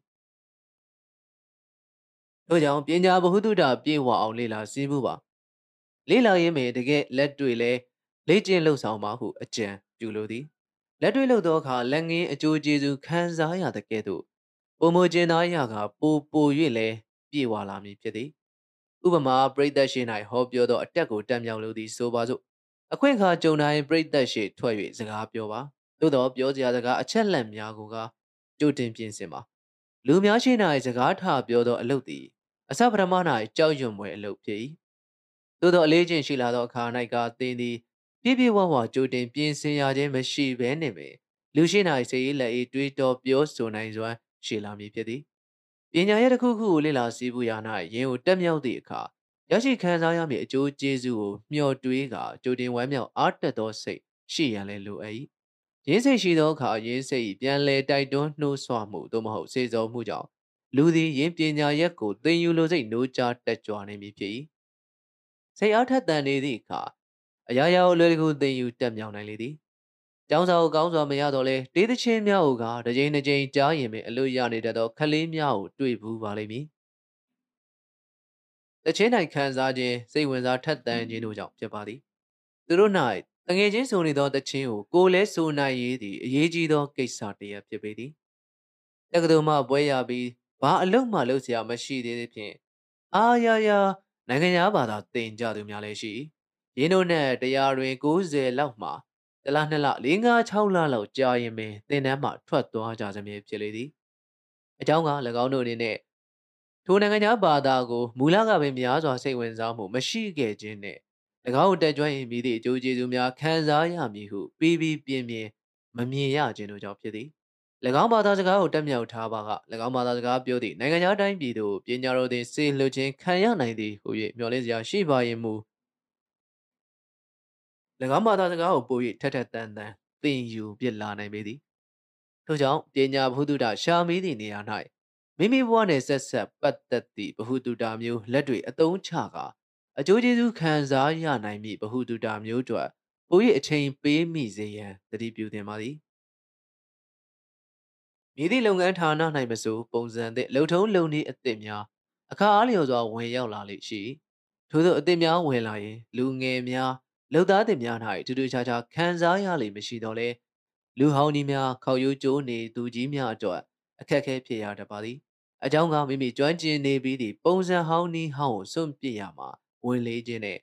တို့ကြောင့်ပညာဘ ഹു တုဒပြေဝအောင်လေ့လာစည်းမှုပါလေ့လာရင်းမှာတကယ်လက်တွေ့လဲလေ့ကျင့်လှုပ်ဆောင်ပါဟုအကြံပြုလိုသည်လက်တွေ့လုပ်သောအခါလက်ငင်းအကျိုးကျေးဇူးခံစားရတဲ့ကဲ့သို့ပုံမကျင်သားရကပိုပို၍လည်းပြေဝလာမည်ဖြစ်သည်ဥပမာပရိသတ်ရှိ၌ဟောပြောသောအတက်ကိုတက်မြောက်လိုသည်ဆိုပါစို့အခွင့်အခါကြုံတိုင်းပရိသတ်ရှိထွက်၍စကားပြောပါသို့သောပြောစရာစကားအချက်လက်များကိုကကြိုတင်ပြင်ဆင်ပါလူများရှိ၌စကားထပြောသောအလုပ်သည် အစပထမ၌ကြောက်ရွံ့မွယ်အလုပ်ဖြစ်၏သို့သောအလေးချင်းရှိလာသောအခါ၌ကသင်သည်ပြည့်ပြည့်ဝဝကြိုတင်ပြင်ဆင်ရခြင်းမရှိဘဲနှင့်ပင်လူရှိ၌စေရေးလက်၏တွေးတော်ပြောဆိုနိုင်စွမ်းရှိလာမည်ဖြစ်သည်ပညာရဲ့တစ်ခုခုကိုလေ့လာစည်းပူရာ၌ယင်းကိုတက်မြောက်သည့်အခါရရှိခံစားရမည့်အကျိုးကျေးဇူးကိုမျှော်တွေးကာကြိုတင်ဝမ်းမြောက်အားတက်သောစိတ်ရှိရန်လည်းလိုအပ်၏ရင်းစိတ်ရှိသောအခါရင်းစိတ်ပြန်လဲတိုက်တွန်းနှိုးဆွမှုသို့မဟုတ်စေစောမှုကြောင့် လူသည်ယင်းပညာရက်ကိုသင်ယူလိုစိတ်နိုးကြားတက်ကြွနေမည်ဖြစ်၏စိတ်အားထက်သန်နေသည့်အခါအရာရာကိုလွယ်တကူသင်ယူတက်မြောက်နိုင်လေသည်ကျောင်းစာကိုကောင်းစွာမရတော့လဲတေးသချင်းများကိုကတစ်ကြိမ်တစ်ကြိမ်ကြားရင်ပင်အလို့ရနေတတ်သောခလေးများကိုတွေ့ဘူးပါလိမ့်မည်တချင်းနိုင်ခံစားခြင်းစိတ်ဝင်စားထက်သန်ခြင်းတို့ကြောင့်ဖြစ်ပါသည်သူတို့၌တငယ်ချင်းဆိုနေသောတချင်းကိုကိုယ်လဲဆိုနိုင်ရည်သည်အရေးကြီးသောကိစ္စတစ်ရပ်ဖြစ်ပေသည်တက္ကသိုလ်မှပွဲရပြီး ဘာအလုပ်မှလုပ်စရာမရှိသေးသဖြင့်အာယာယာနိုင်ငံသားဘာသာသင်ကြသူများလည်းရှိရင်းတို့နဲ့တရားတွင်90လောက်မှတလ2လ4 5 6လလောက်ကြာရင်ပင်သင်တန်းမှထွက်သွားကြစမည်ဖြစ်လေသည်အကြောင်းက၎င်းတို့အနေနဲ့ထိုနိုင်ငံသားဘာသာကိုမူလကပင်များစွာစိတ်ဝင်စားမှုမရှိခဲ့ခြင်းနဲ့၎င်းတက်ကြွရင်မိသည့်အကျိုးကျေးဇူးများခံစားရမည်ဟုပြီးပြီးပြင်းပြင်းမမြင်ရခြင်းတို့ကြောင့်ဖြစ်သည် င်းဘာသာစကားကိုတက်မြောက်ထားပါက၎င်းဘာသာစကားပြောသည့်နိုင်ငံသားတိုင်းပြည်သို့ပညာတော်သင်စေလွှတ်ခြင်းခံရနိုင်သည်ဟု၍မျှော်လင့်စရာရှိပါရင်မူ၎င်းဘာသာစကားကိုပို၍ထက်ထက်တန်တန်သင်ယူပြလာနိုင်ပေသည်ထို့ကြောင့်ပညာဘုဒ္ဓရှာမီးသည့်နေရာ၌မိမိဘဝနှင့်ဆက်ဆက်ပတ်သက်သည့်ဘဟုတုတာမျိုးလက်တွေအသုံးချကာအကျိုးကျေးဇူးခံစားရနိုင်မည့်ဘဟုတုတာမျိုးတို့ပို၍အချိန်ပေးမိစေရန်တတိပြုသင်ပါသည် မြည်သည့်လုပ်ငန်းဌာန၌မဆိုပုံစံသည့်လုံထုံးလုံနည်းအသစ်များအခါအားလျော်စွာဝင်ရောက်လာလိမ့်ရှိထို့သောအသစ်များဝင်လာရင် လူငယ်များလုံသားသစ်များ၌တူတူခြားခြားခံစားရလိမ့်မရှိတော့လဲလူဟောင်းကြီးများခေါယူကျိုးနေသူကြီးများအတွက်အခက်အခဲဖြစ်ရတတ်ပါသည်အကြောင်းကမိမိကျွမ်းကျင်နေပြီးသည့်ပုံစံဟောင်းနီးဟောင်းကိုစွန့်ပစ်ရမှာဝင်လေးခြင်းနဲ့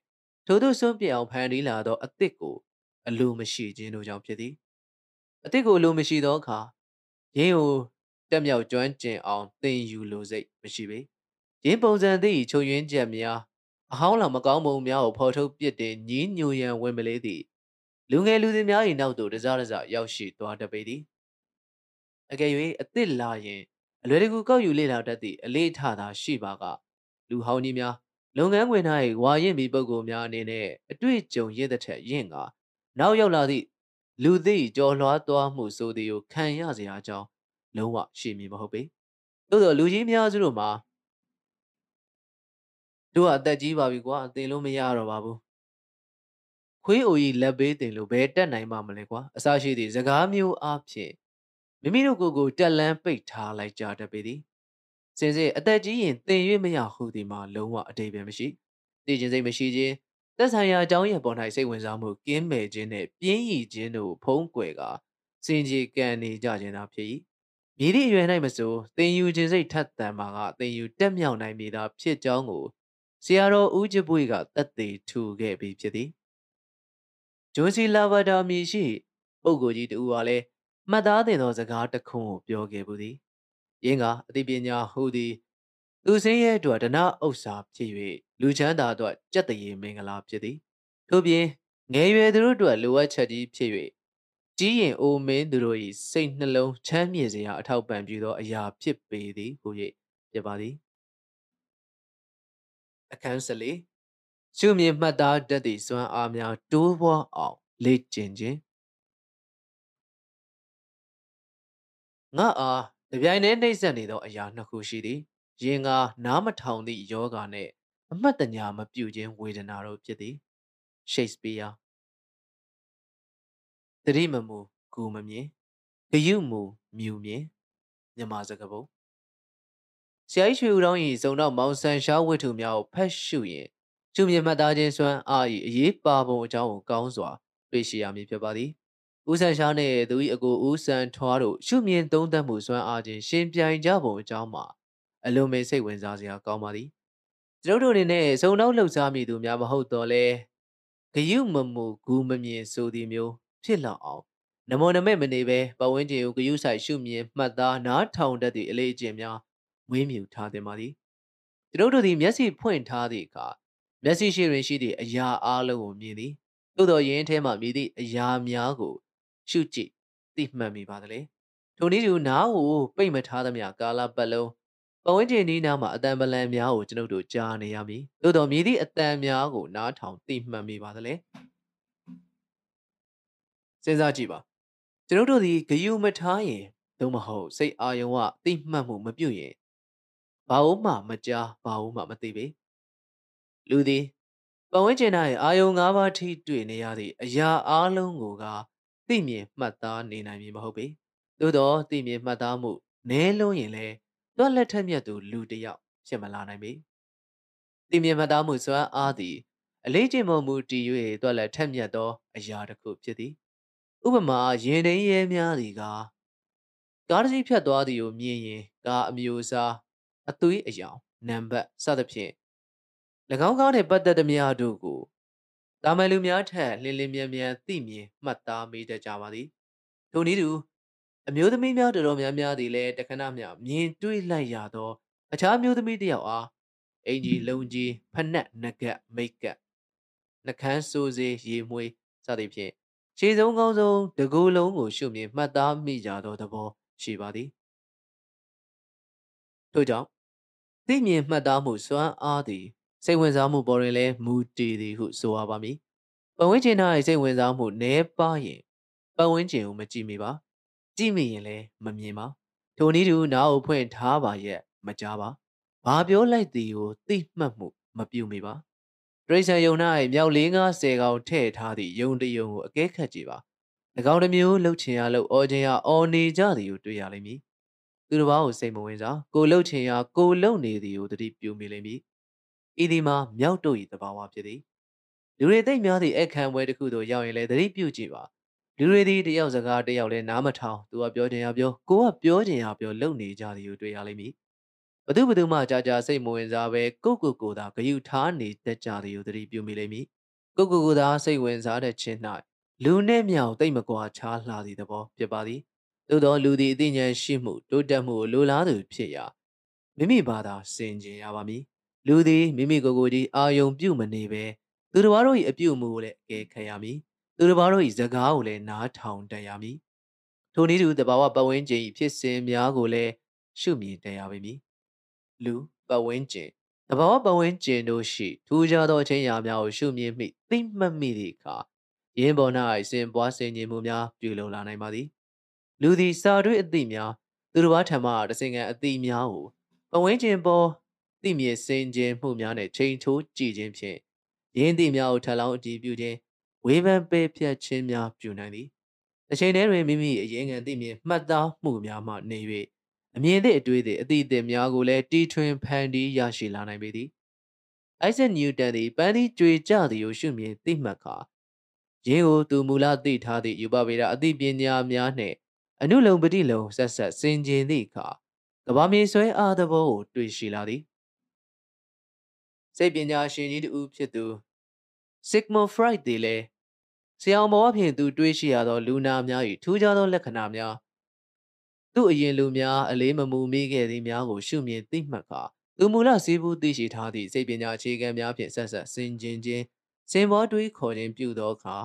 ထို့သို့စွန့်ပစ်အောင်ဖန်တီးလာသောအသစ်ကိုအလိုမရှိခြင်းတို့ကြောင့်ဖြစ်သည်အသစ်ကိုအလိုမရှိသောအခါ ရင်းကိုတက်မြောက်ကျွမ်းကျင်အောင်သင်ယူလိုစိတ်မရှိပေရင်းပုံစံသည့်ချုပ်ယွင်းချက်များအဟောင်းလောင်မကောင်းပုံများကိုဖော်ထုတ်ပစ်တင်ညီးညူရန်ဝင်မလေးသည့်လူငယ်လူသည်များ၏နောက်သို့တစားတစားရောက်ရှိသွားတပေသည်အကယ်၍အသစ်လာရင်အလွယ်တကူကောက်ယူလေ့လာတတ်သည့်အလေးထားသာရှိပါကလူဟောင်းကြီးများလုပ်ငန်းခွင်၌ဝါရင်မီပုဂ္ဂိုလ်များအနေနဲ့အတွေ့အကြုံရင့်တဲ့ထက်ရင့်ကနောက်ရောက်လာသည့် လူသိကြော်လွှားသွားမှုဆိုသည်ကိုခံရစရာအကြောင်းလုံးဝရှိမည်မဟုတ်ပေ။သို့သောလူကြီးများစုတို့မှာတို့ကအသက်ကြီးပါပြီကွာတင်လို့မရတော့ပါဘူး။ခွေးအိုကြီးလက်ပေးတင်လို့ဘယ်တက်နိုင်မှမလဲကွာအစရှိသည့်စကားမျိုးအဖြစ်မိမိတို့ကိုယ်ကိုတက်လန်းပိတ်ထားလိုက်ကြတတ်ပေသည်။စင်စစ်အသက်ကြီးရင်တင်၍မရဟုသည်မှာလုံးဝအတိတ်ပဲမရှိ။သိခြင်းစိတ်မရှိခြင်း သက်ဆိုင်ရာအကြောင်းရပေါ်၌စိတ်ဝင်စားမှုကင်းမဲ့ခြင်းနဲ့ပြင်းရည်ခြင်းတို့ဖုံးကွယ်ကစင်ကြီးကံနေကြခြင်းသာဖြစ်၏မြည်သည့်အရွယ်၌မဆိုသင်ယူခြင်းစိတ်ထက်သန်မှာကသင်ယူတက်မြောက်နိုင်မည်သာဖြစ်ကြောင်းကိုဆရာတော်ဦးကျပွေကသက်သေထူခဲ့ပြီးဖြစ်သည်ဂျွန်စီလာဗဒါမီရှိပုဂ္ဂိုလ်ကြီးတူဟာလည်းမှတ်သားတင်သောစကားတစ်ခုကိုပြောခဲ့ပူသည်ရင်းကအသိပညာဟူသည် သူစင်းရဲ့အတွက်ဒနာဥစ္စာဖြစ်၍လူချမ်းသာအတွက်ကြက်တရေမင်္ဂလာဖြစ်သည်ထို့ပြင်ငယ်ရွယ်သူတို့အတွက်လိုအပ်ချက်ကြီးဖြစ်၍ကြီးရင်အိုမင်းသူတို့၏စိတ်နှလုံးချမ်းမြေစရာအထောက်ပံ့ပြုသောအရာဖြစ်ပေသည်ဟု၍ပြပါသည်အခန်းစလေးရှုမြင်မှတ်သားတတ်သည့်စွမ်းအားများတိုးပွားအောင်လေ့ကျင့်ခြင်းငါအားတပြိုင်တည်းနှိမ့်ဆက်နေသောအရာနှစ်ခုရှိသည် ရင်ကနားမထောင်သည့်ယောဂနှင့်အမှတ်တညာမပြုခြင်းဝေဒနာတို့ဖြစ်သည်ရှိတ်စပီးယားတတိမမူဂူမမြင်ဂယုမူမြူမြင်မြန်မာစကားပုံဆရာကြီးရွှေဦးတောင်း၏ဇုံတော့မောင်ဆန်ရှားဝတ္ထုများကိုဖတ်ရှုရင်ကျူမြင်မှတ်သားခြင်းစွမ်းအား၏အရေးပါပုံအကြောင်းကိုကောင်းစွာတွေ့ရှိရမည်ဖြစ်ပါသည်ဦးဆန်ရှားနှင့်သူ၏အကိုဦးဆန်ထွားတို့ရှုမြင်သုံးသပ်မှုစွမ်းအားခြင်းရှင်ပြိုင်ကြပုံအကြောင်းမှာ အလွန်ပဲစိတ်ဝင်စားစရာကောင်းပါသည်ကျွန်ုပ်တို့အနေနဲ့ဇုံတော့လှုပ်ရှားမိသူများမဟုတ်တော့လဲဂယုမမူဂူမမြင်ဆိုသည်မျိုးဖြစ်လောက်အောင်နမောနမဲ့မနေပဲပဝင်းကျင်ကိုဂယုဆိုင်ရှုမြင်မှတ်သားနားထောင်တတ်သည့်အလေးအကျင့်များမွေးမြူထားသင်ပါသည်ကျကျွန်ုပ်တို့သည်မျက်စိဖွင့်ထားသည့်အခါမျက်စိရှိတွင်ရှိသည့်အရာအလုံးကိုမြင်သည်သို့သောယင်းထဲမှမြည်သည့်အရာများကို ရှုကြည့်သိမှတ်မိပါသလေထိုနည်းတူနားကိုပိတ်မထားသမျှကာလပတ်လုံး ပဝန်းကျင်ဒီနားမှာအတန်ပလန်များကိုကျွန်ုပ်တို့ကြားနေရမည်သို့သောမြည်သည့်အတန်များကိုနားထောင်သိမှတ်မိပါသလေစဉ်းစားကြည့်ပါကျွန်ုပ်တို့သည်ဂယုမထားရင်သို့မဟုတ်စိတ်အာယုံကသိမှတ်မှုမပြုတ်ရင်ဘာလို့မှမကြားဘာလို့မှမသိပေလူသည်ပဝန်းကျင်၌အာယုံ၅ပါးထိတွေ့နေရသည့်အရာအလုံးကိုကသိမြင်မှတ်သားနေနိုင်မည်မဟုတ်ပေသို့တော့သိမြင်မှတ်သားမှုနည်းလုံးရင်လည်း တွက်လက်ထက်မြတ်သူလူတစ်ယောက်ဖြစ်မလာနိုင်ပေသိမြင်မှတ်သားမှုစွမ်းအားသည်အလေးကျင့်မှုမူတည်၍တွက်လက်ထက်မြတ်သောအရာတစ်ခုဖြစ်သည်ဥပမာရင်တိန်ရဲများသည်ကကားတစ်စီးဖြတ်သွားသည်ကိုမြင်ရင်ကားအမျိုးအစားအသွေးအယောင်နံပါတ်စသဖြင့်၎င်းကားနှင့်ပတ်သက်သမျှတို့ကိုတာမန်လူများထက်လင်းလင်းမြန်မြန်သိမြင်မှတ်သားမိတတ်ကြပါသည်ထိုနည်းတူ အမျိုးသမီးများတော်တော်များများသည်လည်းတခဏမျှမြင်တွေ့လိုက်ရသော အခြားမျိုးသမီးတစ်ယောက်အားအင်ကြီးလုံကြီးဖက်နှက်နဂတ်မိတ်ကပ်နှကန်းစိုးစေးရေမွေးစသဖြင့်ခြေဆုံးကောင်းဆုံးတကူလုံးကိုရှုမြင်မှတ်သားမိကြသောသဘောရှိပါသည်ထို့ကြောင့်သိမြင်မှတ်သားမှုစွမ်းအားသည်စိတ်ဝင်စားမှုပေါ်တွင်လည်းမူတည်သည်ဟုဆိုရပါမည်ပဝင်းကျင်၌စိတ်ဝင်စားမှုနည်းပါးရင်ပဝင်းကျင်ကိုမကြည့်မိပါ ကြည့်မိရင်လည်းမမြင်ပါထိုနည်းတူနားကိုဖွင့်ထားပါရဲ့မကြားပါဘာပြောလိုက်သည်ကိုသိမှတ်မှုမပြုမိပါတရိษံယုံ၌မြောက်လေးငါးဆယ်ကောင်ထည့်ထားသည့်ယုံတယုံကိုအကဲခတ်ကြည့်ပါ၎င်းတစ်မျိုးလှုပ်ချင်ရလှုပ်အော်ချင်ရအော်နေကြသည်ကိုတွေ့ရလိမ့်မည်သူတစ်ပါးကိုစိတ်မဝင်စားကိုလှုပ်ချင်ရကိုလှုပ်နေသည်ကိုတတိပြုမိလိမ့်မည်ဤဒီမှာမြောက်တို့၏တဘာဝဖြစ်သည်လူတွေသိမ့်များသည့်အခမ်းပွဲတစ်ခုသို့ရောက်ရင်လည်းတတိပြုကြည့်ပါ လူတွေသည်တယောက်စကားတယောက်လည်းနားမထောင်သူကပြောချင်ရပြောကိုကပြောချင်ရပြောလုပ်နေကြသည်ကိုတွေ့ရလိမ့်မည်ဘသူဘသူမှကြာကြာစိတ်မဝင်စားပဲကိုကိုကိုသာဂယုထားနေတတ်ကြသည်ကိုတတိပြုမိလိမ့်မည်ကိုကိုကိုသာစိတ်ဝင်စားတဲ့ချင်း၌လူနဲ့မြောင်တိတ်မကွာခြားလှသည့်သဘောဖြစ်ပါသည်သို့သောလူသည်အသိဉာဏ်ရှိမှုတိုးတက်မှုကိုလိုလားသူဖြစ်ရာမိမိဘာသာစင်ကြင်ရပါမည်လူသည်မိမိကိုယ်ကိုယ်ကြီးအာယုံပြုမနေပဲသူတစ်ပါးတို့၏အပြုအမူကိုလည်းအကဲခံရမည် သူတစ်ပါးတို့၏စကားကိုလည်းနားထောင်တတ်ရမည်ထိုနည်းတူတဘာဝပတ်ဝန်းကျင်၏ဖြစ်စဉ်များကိုလည်းရှုမြင်တတ်ရပါမည်လူပတ်ဝန်းကျင်တဘာဝပတ်ဝန်းကျင်တို့ရှိထူးခြားသောအချင်းအရာများကိုရှုမြင်မိသိမှတ်မိသည့်အခါရင်းပေါ်၌စင်ပွားစင်ကြီးမှုများပြုလုပ်လာနိုင်ပါသည်လူသည်စာတွေ့အသည့်များသူတစ်ပါးထံမှတစင်ကန်အသည့်များကိုပတ်ဝန်းကျင်ပေါ်သိမြင်စင်ကြင်မှုများနဲ့ချိန်ထိုးကြည့်ခြင်းဖြင့်ရင်းသည့်များကိုထပ်လောင်းအတည်ပြုခြင်း ဝေဖန်ပေဖြတ်ခြင်းများပြုနိုင်သည်။တစ်ချိန်တည်းတွင်မိမိအရင်ခံသိမြင်မှတ်သားမှုများမှနေ၍အမြင်သည့်အတွေ့အသည့်အသည့်အသည့်များကိုလည်းတီထွင်ဖန်တီးရရှိလာနိုင်ပေသည်။အိုက်ဇက်နျူတန်သည်ပန်းသည့်ကြွေကြသည်ကိုရှုမြင်သိမှတ်ခါရင်းကိုသူမူလသိထားသည့်ယူပဗေဒအသိပညာများနှင့်အနုလုံပတိလုံဆက်ဆက်စင်ကျင်သည့်အခါကဘာမြေဆွဲအားသဘောကိုတွေ့ရှိလာသည်စိတ်ပညာရှင်ကြီးတူဖြစ်သူ Sigmund Freud သည်လည်း ဆရာမောအဖြစ်သူတွေးရှိရသောလူနာများ၏ထူးခြားသောလက္ခဏာများသူ့အရင်လူများအလေးမမူမိခဲ့သည်များကိုရှုမြင်သိမှတ်ကာသူမူလစည်းဘူးသိရှိထားသည့်စိတ်ပညာအခြေခံများဖြင့်ဆက်ဆက်ဆင်ခြင်ခြင်းစင်ပေါ်တွေးခေါ်ခြင်းပြုသောအခါ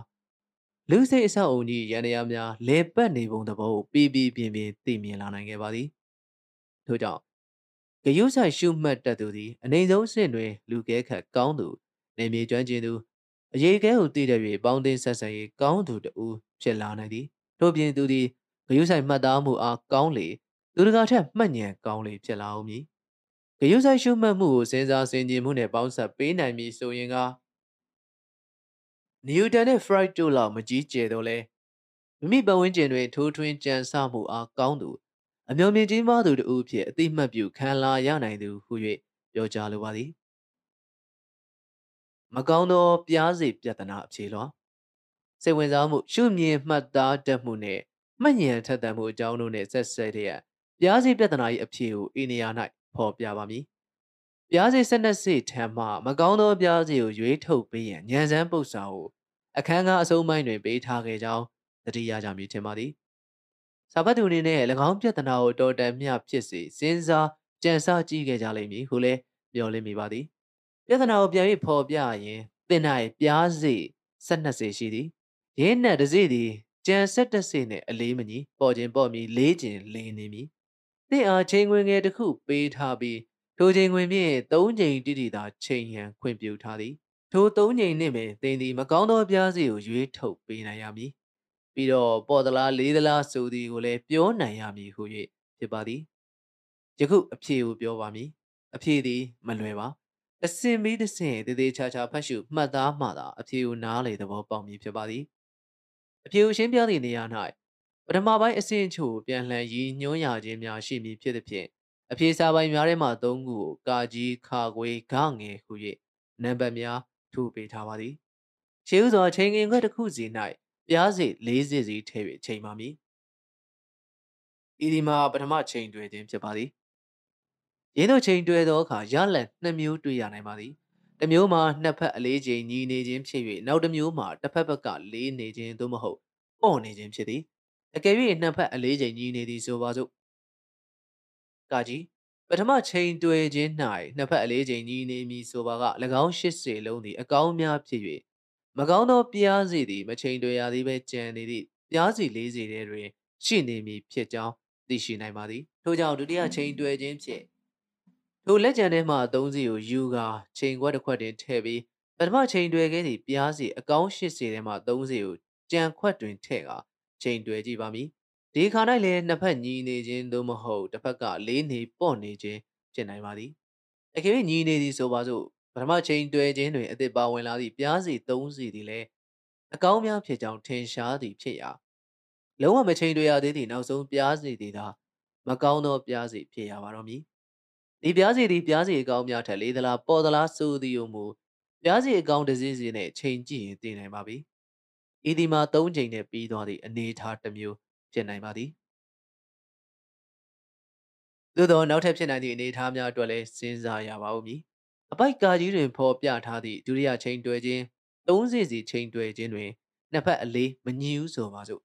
လူစိတ်အဆောက်အုံကြီးရန်ရာများလေပတ်နေပုံသဘောကိုပြီးပြီးပြင်းပြင်းသိမြင်လာနိုင်ခဲ့ပါသည်ထို့ကြောင့်ဂယုဆိုင်ရှုမှတ်တတ်သူသည်အနေဆုံးဆင့်တွင်လူကဲခတ်ကောင်းသူနေမြေကျွမ်းကျင်သူ အရေးကဲကိုတည်တဲ့၍ပေါင်းတင်ဆက်ဆံရေးကောင်းသူတူဖြစ်လာနိုင်သည်တို့ပြင်သူသည်ဂယုဆိုင်မှတ်သားမှုအားကောင်းလေသူတကာထက်မှတ်ဉဏ်ကောင်းလေဖြစ်လာအောင်မည်ဂယုဆိုင်ရှုမှတ်မှုကိုစဉ်းစားဆင်ခြင်မှုနဲ့ပေါင်းစပ်ပေးနိုင်မည်ဆိုရင်ကနျူတန်နဲ့ဖရိုက်တို့လောက်မကြီးကျယ်တော့လဲမိမိပတ်ဝန်းကျင်တွင်ထိုးထွင်းကြံစမှုအားကောင်းသူအမျော်မြင်ကြီးမားသူတို့ဖြင့်အတိမတ်ပြုခံလာရနိုင်သူဟု၍ပြောကြားလိုပါသည် မကောင်းသောပြားစီပြဿနာအဖြေလွှာစိတ်ဝင်စားမှုရှုမြင်မှတ်သားတတ်မှုနှင့်မှတ်ဉဏ်ထက်သန်မှုအကြောင်းတို့နှင့်ဆက်ဆက်တဲ့ပြားစီပြဿနာ၏အဖြေကိုဤနေရာ၌ဖော်ပြပါမည်ပြားစီဆက်နက်စီထံမှမကောင်းသောပြားစီကိုရွေးထုတ်ပေးရန်ညံစမ်းပု္ပ္ပာကိုအခန်းကားအစုံပိုင်းတွင်ပေးထားခဲ့ကြောင်းသတိရကြမည်ထင်ပါသည်စာပတ်သူအနေနဲ့၎င်းပြဿနာကိုတော်တန်မျှဖြစ်စေစဉ်းစားကြံစကြည့်ခဲ့ကြလိမ့်မည်ဟုလည်းမျှော်လင့်မိပါသည် ပြဿနာကိုပြန်၍ဖော်ပြရင်တင်၌ပြားစီ12စီရှိသည်ရင်းနဲ့တစ်စီသည်ကြံ17စီနှင့်အလေးမညီပေါ်ခြင်းပေါ်မီလေးခြင်းလေးနေမည်တင့်အားချိန်ဝင်ငယ်တစ်ခုပေးထားပြီးထိုချိန်ဝင်ဖြင့်၃ချိန်တိတိသာချိန်ရန်ခွင့်ပြုထားသည်ထို၃ချိန်နှင့်ပင်တင်သည်မကောင်းသောပြားစီကိုရွေးထုတ်ပေးနိုင်ရမည်ပြီးတော့ပေါ်သလားလေးသလားဆိုသည်ကိုလည်းပြောနိုင်ရမည်ဟု၍ဖြစ်ပါသည်ယခုအဖြေကိုပြောပါမည်အဖြေသည်မလွယ်ပါ အစင်ပြီးတစ်စင်တည်တည်ချာချာဖတ်ရှုမှတ်သားမှသာအဖြေကိုနားလေသဘောပေါက်မည်ဖြစ်ပါသည်အဖြေကိုရှင်းပြသည့်နေရာ၌ပထမပိုင်းအဆင့်ချို့ပြန်လှန်ရည်ညွှန်းရခြင်းများရှိမည်ဖြစ်သည်ဖြင့်အဖြေစာပိုင်းများထဲမှ၃ခုကိုကာကြီးခါခွေဂငယ်ဟု၍နံပါတ်များထုပေးထားပါသည်ခြေဥစွာချိန်ငင်ခွက်တစ်ခုစီ၌ပြားစီ၄စီစီထည့်၍ချိန်ပါမည်ဤဒီမှာပထမချိန်တွေ့ခြင်းဖြစ်ပါသည် ရင်းတို့ချိန်တွေ့သောအခါရလန်နှစ်မျိုးတွေ့ရနိုင်ပါသည်တစ်မျိုးမှာနှစ်ဖက်အလေးချိန်ညီနေခြင်းဖြစ်၍နောက်တစ်မျိုးမှာတစ်ဖက်ဘက်ကလေးနေခြင်းသို့မဟုတ်ပေါ့နေခြင်းဖြစ်သည်အကယ်၍နှစ်ဖက်အလေးချိန်ညီနေသည်ဆိုပါစို့ကာကြီးပထမချိန်တွေ့ခြင်း၌နှစ်ဖက်အလေးချိန်ညီနေမည်ဆိုပါက၎င်း80လုံးသည်အကောင်းများဖြစ်၍မကောင်းသောပြားစီသည်မချိန်တွေ့ရသည်ပဲကြံနေသည့်ပြားစီလေးစီထဲတွင်ရှိနေမည်ဖြစ်ကြောင်းသိရှိနိုင်ပါသည်ထို့ကြောင့်ဒုတိယချိန်တွေ့ခြင်းဖြင့် ထိုလက်ကျန်ထဲမှအသုံးစီကိုယူကာချိန်ခွက်တစ်ခွက်တွင်ထည့်ပြီးပထမချိန်တွေ့ခဲ့သည့်ပြားစီအကောင်း80ထဲမှ3စီကိုကြံခွက်တွင်ထည့်ကာချိန်တွေ့ကြည့်ပါမည်ဒီခါ၌လည်းနှစ်ဖက်ညီနေခြင်းသို့မဟုတ်တစ်ဖက်ကလေးနေပေါ့နေခြင်းဖြစ်နိုင်ပါသည်အကယ်၍ညီနေသည်ဆိုပါစို့ပထမချိန်တွေ့ခြင်းတွင်အသစ်ပါဝင်လာသည့်ပြားစီ3စီသည်လည်းအကောင်းများဖြစ်ကြောင်းထင်ရှားသည်ဖြစ်ရာလုံးဝမချိန်တွေ့ရသေးသည့်နောက်ဆုံးပြားစီသည်သာမကောင်းသောပြားစီဖြစ်ရပါတော့မည် ဒီပြားစီသည်ပြားစီအကောင်းများထက်လေးသလားပေါ်သလားဆိုသည်ဟုမူပြားစီအကောင်းတစ်စီးစီနဲ့ချိန်ကြည့်ရင်သိနိုင်ပါပြီဤဒီမှာ၃ချိန်နဲ့ပြီးသွားသည့်အနေအထားတစ်မျိုးဖြစ်နိုင်ပါသည်သို့သောနောက်ထပ်ဖြစ်နိုင်သည့်အနေအထားများအတွက်လည်းစဉ်းစားရပါဦးမည်အပိုက်ကာကြီးတွင်ဖော်ပြထားသည့်ဒုတိယချိန်တွဲခြင်း၃စီစီချိန်တွဲခြင်းတွင်နှစ်ဖက်အလေးမညီဘူးဆိုပါစို့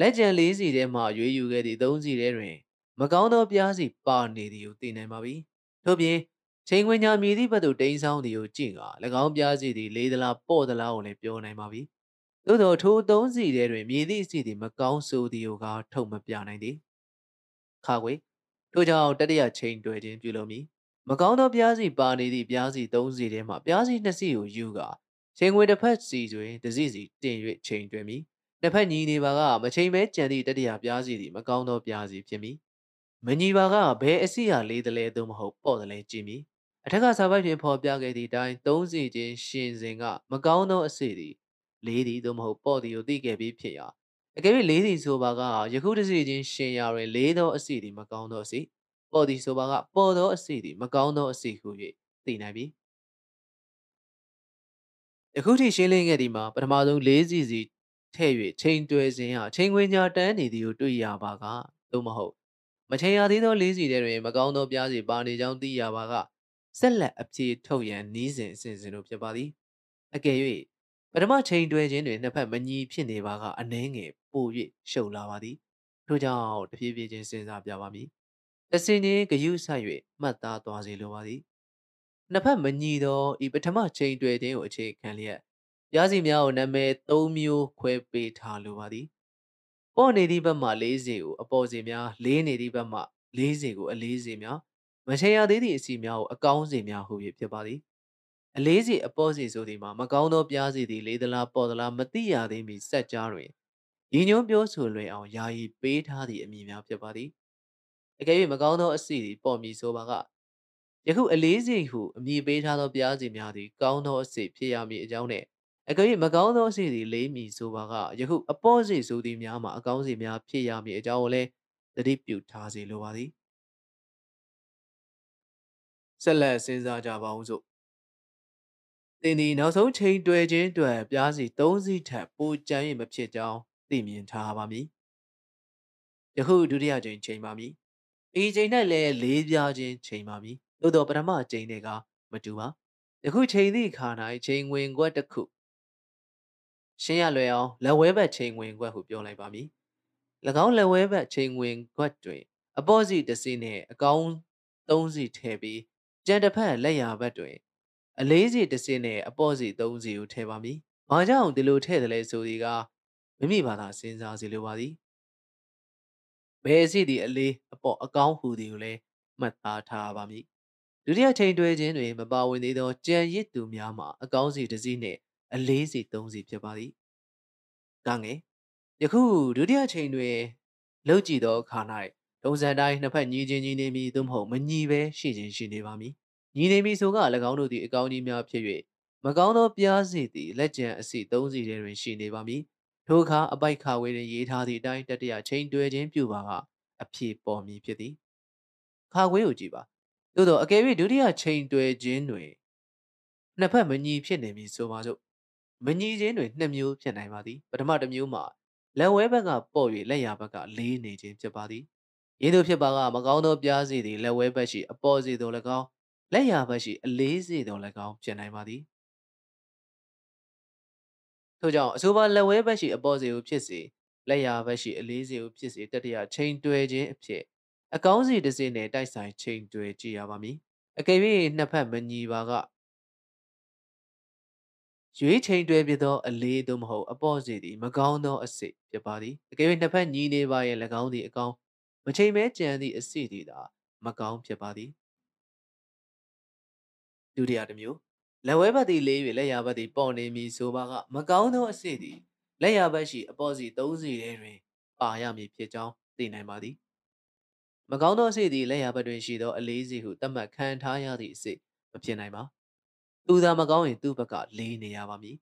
လက်ကျန်၄စီထဲမှရွေးယူခဲ့သည့်၃စီထဲတွင် မကောင်းသောပြားစီပါနေသည်ကိုသိနိုင်ပါပြီထို့ပြင်ချိန်ခွင်ညာမြည်သည့်ဘက်သို့တိမ်းဆောင်သည်ကိုကြည့်က၎င်းပြားစီသည်လေးသလားပေါ့သလားကိုလည်းပြောနိုင်ပါပြီသို့သောထိုသုံးစီထဲတွင်မြည်သည့်စီသည်မကောင်းဆိုသည်ကိုကထုတ်မပြနိုင်သည်ခါခွေထို့ကြောင့်တတိယချိန်တွေ့ခြင်းပြုလုပ်မည်မကောင်းသောပြားစီပါနေသည့်ပြားစီ၃စီထဲမှပြားစီ၂စီကိုယူကာချိန်ခွင်တစ်ဖက်စီတွင်တစ်စီစီတင်၍ချိန်တွင်မည်တစ်ဖက်ညီနေပါကမချိန်မဲကြံသည့်တတိယပြားစီသည်မကောင်းသောပြားစီဖြစ်မည် မညီပါကဘယ်အစီအလေးတလဲသို့မဟုတ်ပေါ့တလဲကြည့်မည်အထက်ကစာပိုက်ဖြင့်ဖော်ပြခဲ့သည့်အတိုင်းသုံးစီချင်းရှင်စဉ်ကမကောင်းသောအစီသည်လေးသည်သို့မဟုတ်ပေါ့သည်ကိုသိခဲ့ပြီးဖြစ်ရာအကယ်၍လေးသည်ဆိုပါကယခုတစ်စီချင်းရှင်ရာတွင်လေးသောအစီသည်မကောင်းသောအစီပေါ့သည်ဆိုပါကပေါ်သောအစီသည်မကောင်းသောအစီဟု၍သိနိုင်ပြီယခုထိရှင်းလင်းခဲ့သည်မှာပထမဆုံးလေးစီစီထဲ့၍ချိန်တွယ်စဉ်ဟာချိန်ခွင်ညာတန်းနေသည်ကိုတွေ့ရပါကသို့မဟုတ် မချိန်ရသေးသောလေးစီထဲတွင်မကောင်းသောပြားစီပါနေကြောင်းသိရပါကဆက်လက်အပြေထုတ်ရန်နီးစဉ်အစဉ်စဉ်တို့ဖြစ်ပါသည်အကယ်၍ပထမချိန်တွဲခြင်းတွင်နှစ်ဖက်မညီဖြစ်နေပါကအနှဲငယ်ပို၍ရှုပ်လာပါသည်ထို့ကြောင့်တဖြည်းဖြည်းချင်းစဉ်းစားပြပါမည်တစင်ချင်းဂယုဆိုင်၍မှတ်သားသွားစေလိုပါသည်နှစ်ဖက်မညီသောဤပထမချိန်တွဲခြင်းကိုအခြေခံလျက်ပြားစီများကိုနာမည်၃မျိုးခွဲပေးထားလိုပါသည် ပေါ့နေသည့်ဘက်မှ40ကိုအပေါ်စီများလေးနေသည့်ဘက်မှ40ကိုအလေးစီများမချေရသေးသည့်အစီများကိုအကောင်းစီများဟု၍ဖြစ်ပါသည်အလေးစီအပေါ်စီဆိုသည်မှာမကောင်းသောပြားစီသည်လေးသလားပေါ်သလားမသိရသေးမီစက်ကြားတွင်ရည်ညွှန်းပြောဆိုလွယ်အောင်ယာယီပေးထားသည့်အမည်များဖြစ်ပါသည်အကယ်၍မကောင်းသောအစီသည်ပေါ်မည်ဆိုပါကယခုအလေးစီဟုအမည်ပေးထားသောပြားစီများသည်ကောင်းသောအစီဖြစ်ရမည်အကြောင်းနှင့် အကယ်၍မကောင်းသောစီသည်လေးမီဆိုပါကယခုအပေါ်စီဆိုသည်များမှာအကောင်းစီများဖြစ်ရမည်အကြောင်းကိုလည်းသတိပြုထားစေလိုပါသည်ဆက်လက်စဉ်းစားကြပါဦးစို့သင်ဒီနောက်ဆုံးချိန်တွေ့ခြင်းအတွက်ပြားစီ၃စီးထပ်ပိုကြမ်းရင်မဖြစ်ကြောင်းသိမြင်ထားပါမည်ယခုဒုတိယချိန်ချိန်ပါမည်ဤချိန်၌လည်းလေးပြားခြင်းချိန်ပါမည်သို့သောပထမချိန်တွေကမတူပါယခုချိန်သည့်ခါ၌ချိန်ဝင်ခွက်တစ်ခု ရှင်းရလွယ်အောင်လက်ဝဲဘက်ချိန်ဝင်ခွက်ဟုပြောလိုက်ပါမည်၎င်းလက်ဝဲဘက်ချိန်ဝင်ခွက်တွင် အပေါ်စီတစ်စီးနှင့်အကောင်းသုံးစီထည့်ပြီးကြံတစ်ဖက်လက်ရာဘက်တွင် အလေးစီတစ်စင်းနဲ့အပေါ့စီသုံးစီကိုထည့်ပါမည်။ဘာကြောင့်ဒီလိုထည့်တယ်လဲဆိုဒီကမိမိဘာသာစဉ်းစားစီလိုပါသည်။ဘယ်အစီဒီအလေးအပေါ့အကောင်းဟူသည်ကိုလည်းမှတ်သားထားပါမည်။ဒုတိယချိန်တွဲခြင်းတွင်မပါဝင်သေးသောကြံရစ်သူများမှာအကောင်းစီတစ်စီးနှင့် အလေးစီသုံးစီဖြစ်ပါသည်။ကငယ်ယခုဒုတိယချိန်တွင်လှုပ်ကြည့်သောအခါ၌ဒုံစံတိုင်းနှစ်ဖက်ညီချင်းညီနေမည်သို့မဟုတ်မညီပဲရှိခြင်းရှိနေပါမည်ညီနေမည်ဆိုက၎င်းတို့သည်အကောင်းကြီးများဖြစ်၍မကောင်းသောပြားစီသည်လက်ကျန်အစီသုံးစီထဲတွင်ရှိနေပါမည်ထိုအခါအပိုက်ခါဝေးတွင်ရေးထားသည့်အတိုင်းတတရချိန်တွဲခြင်းပြုပါကအဖြေပေါ်မည်ဖြစ်သည်ခါခွေးကိုကြည့်ပါသို့သောအကယ်၍ဒုတိယချိန်တွဲခြင်းတွင်နှစ်ဖက်မညီဖြစ်နေမည်ဆိုပါစို့ မညီခြင်းတွင်နှစ်မျိုးဖြစ်နိုင်ပါသည်ပထမတစ်မျိုးမှာလက်ဝဲဘက်ကပေါ့၍လက်ရာဘက်ကလေးနေခြင်းဖြစ်ပါသည်ရင်းတို့ဖြစ်ပါကမကောင်းသောပြားစီသည်လက်ဝဲဘက်ရှိအပေါ်စီသို့၎င်းလက်ရာဘက်ရှိအလေးစီသို့၎င်းဖြစ်နိုင်ပါသည်ထို့ကြောင့်အဆိုပါလက်ဝဲဘက်ရှိအပေါ်စီကိုဖြစ်စေလက်ရာဘက်ရှိအလေးစီကိုဖြစ်စေတတိယချိန်တွဲခြင်းအဖြစ်အကောင်းစီတစ်စီနဲ့တိုက်ဆိုင်ချိန်တွဲကြည့်ရပါမည်အကယ်၍နှစ်ဖက်မညီပါက ရွေးချိန်တွဲပြသောအလေးသို့မဟုတ်အပေါ့စီသည်မကောင်းသောအစစ်ဖြစ်ပါသည်အကယ်၍နှစ်ဖက်ညီနေပါရဲ့၎င်းသည်အကောင်းမချိန်မဲကြံသည့်အစီသည်သာမကောင်းဖြစ်ပါသည်ဒုတိယတစ်မျိုးလက်ဝဲဘက်သည်လေး၍လက်ရာဘက်သည်ပေါ်နေမည်ဆိုပါကမကောင်းသောအစီသည်လက်ရာဘက်ရှိအပေါ်စီ၃စီထဲတွင်ပါရမည်ဖြစ်ကြောင်းသိနိုင်ပါသည်မကောင်းသောအစီသည်လက်ရာဘက်တွင်ရှိသောအလေးစီဟုသတ်မှတ်ခံထားရသည့်အစီမဖြစ်နိုင်ပါ သူသာမကောင်းရင်သူ့ဘက်ကလေးနေရပါမည်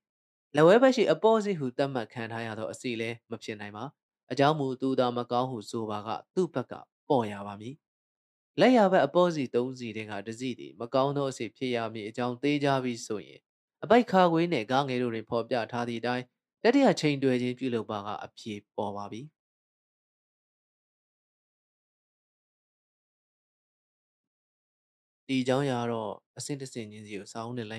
လက်ဝဲဘက်ရှိအပေါ်စီဟုသတ်မှတ်ခံထားရသောအစီလည်းမဖြစ်နိုင်ပါအကြောင်းမူသူသာမကောင်းဟုဆိုပါကသူ့ဘက်ကပေါ်ရပါမည်လက်ရဘက်အပေါ်စီ၃စီတဲ့ကတစီသည်မကောင်းသောအစီဖြစ်ရမည်အကြောင်းသေးကြပြီးဆိုရင်အပိုက်ခါခွေးနဲ့ကားငယ်တို့တွင်ဖော်ပြထားသည့်အတိုင်းတတိယချိန်တွယ်ခြင်းပြုလုပ်ပါကအဖြေပေါ်ပါပြီ ဒီအကြောင်းအရာတော့အဆင့်တစ်ဆင့်ချင်းစီကိုစောင်းနဲ့လိုက်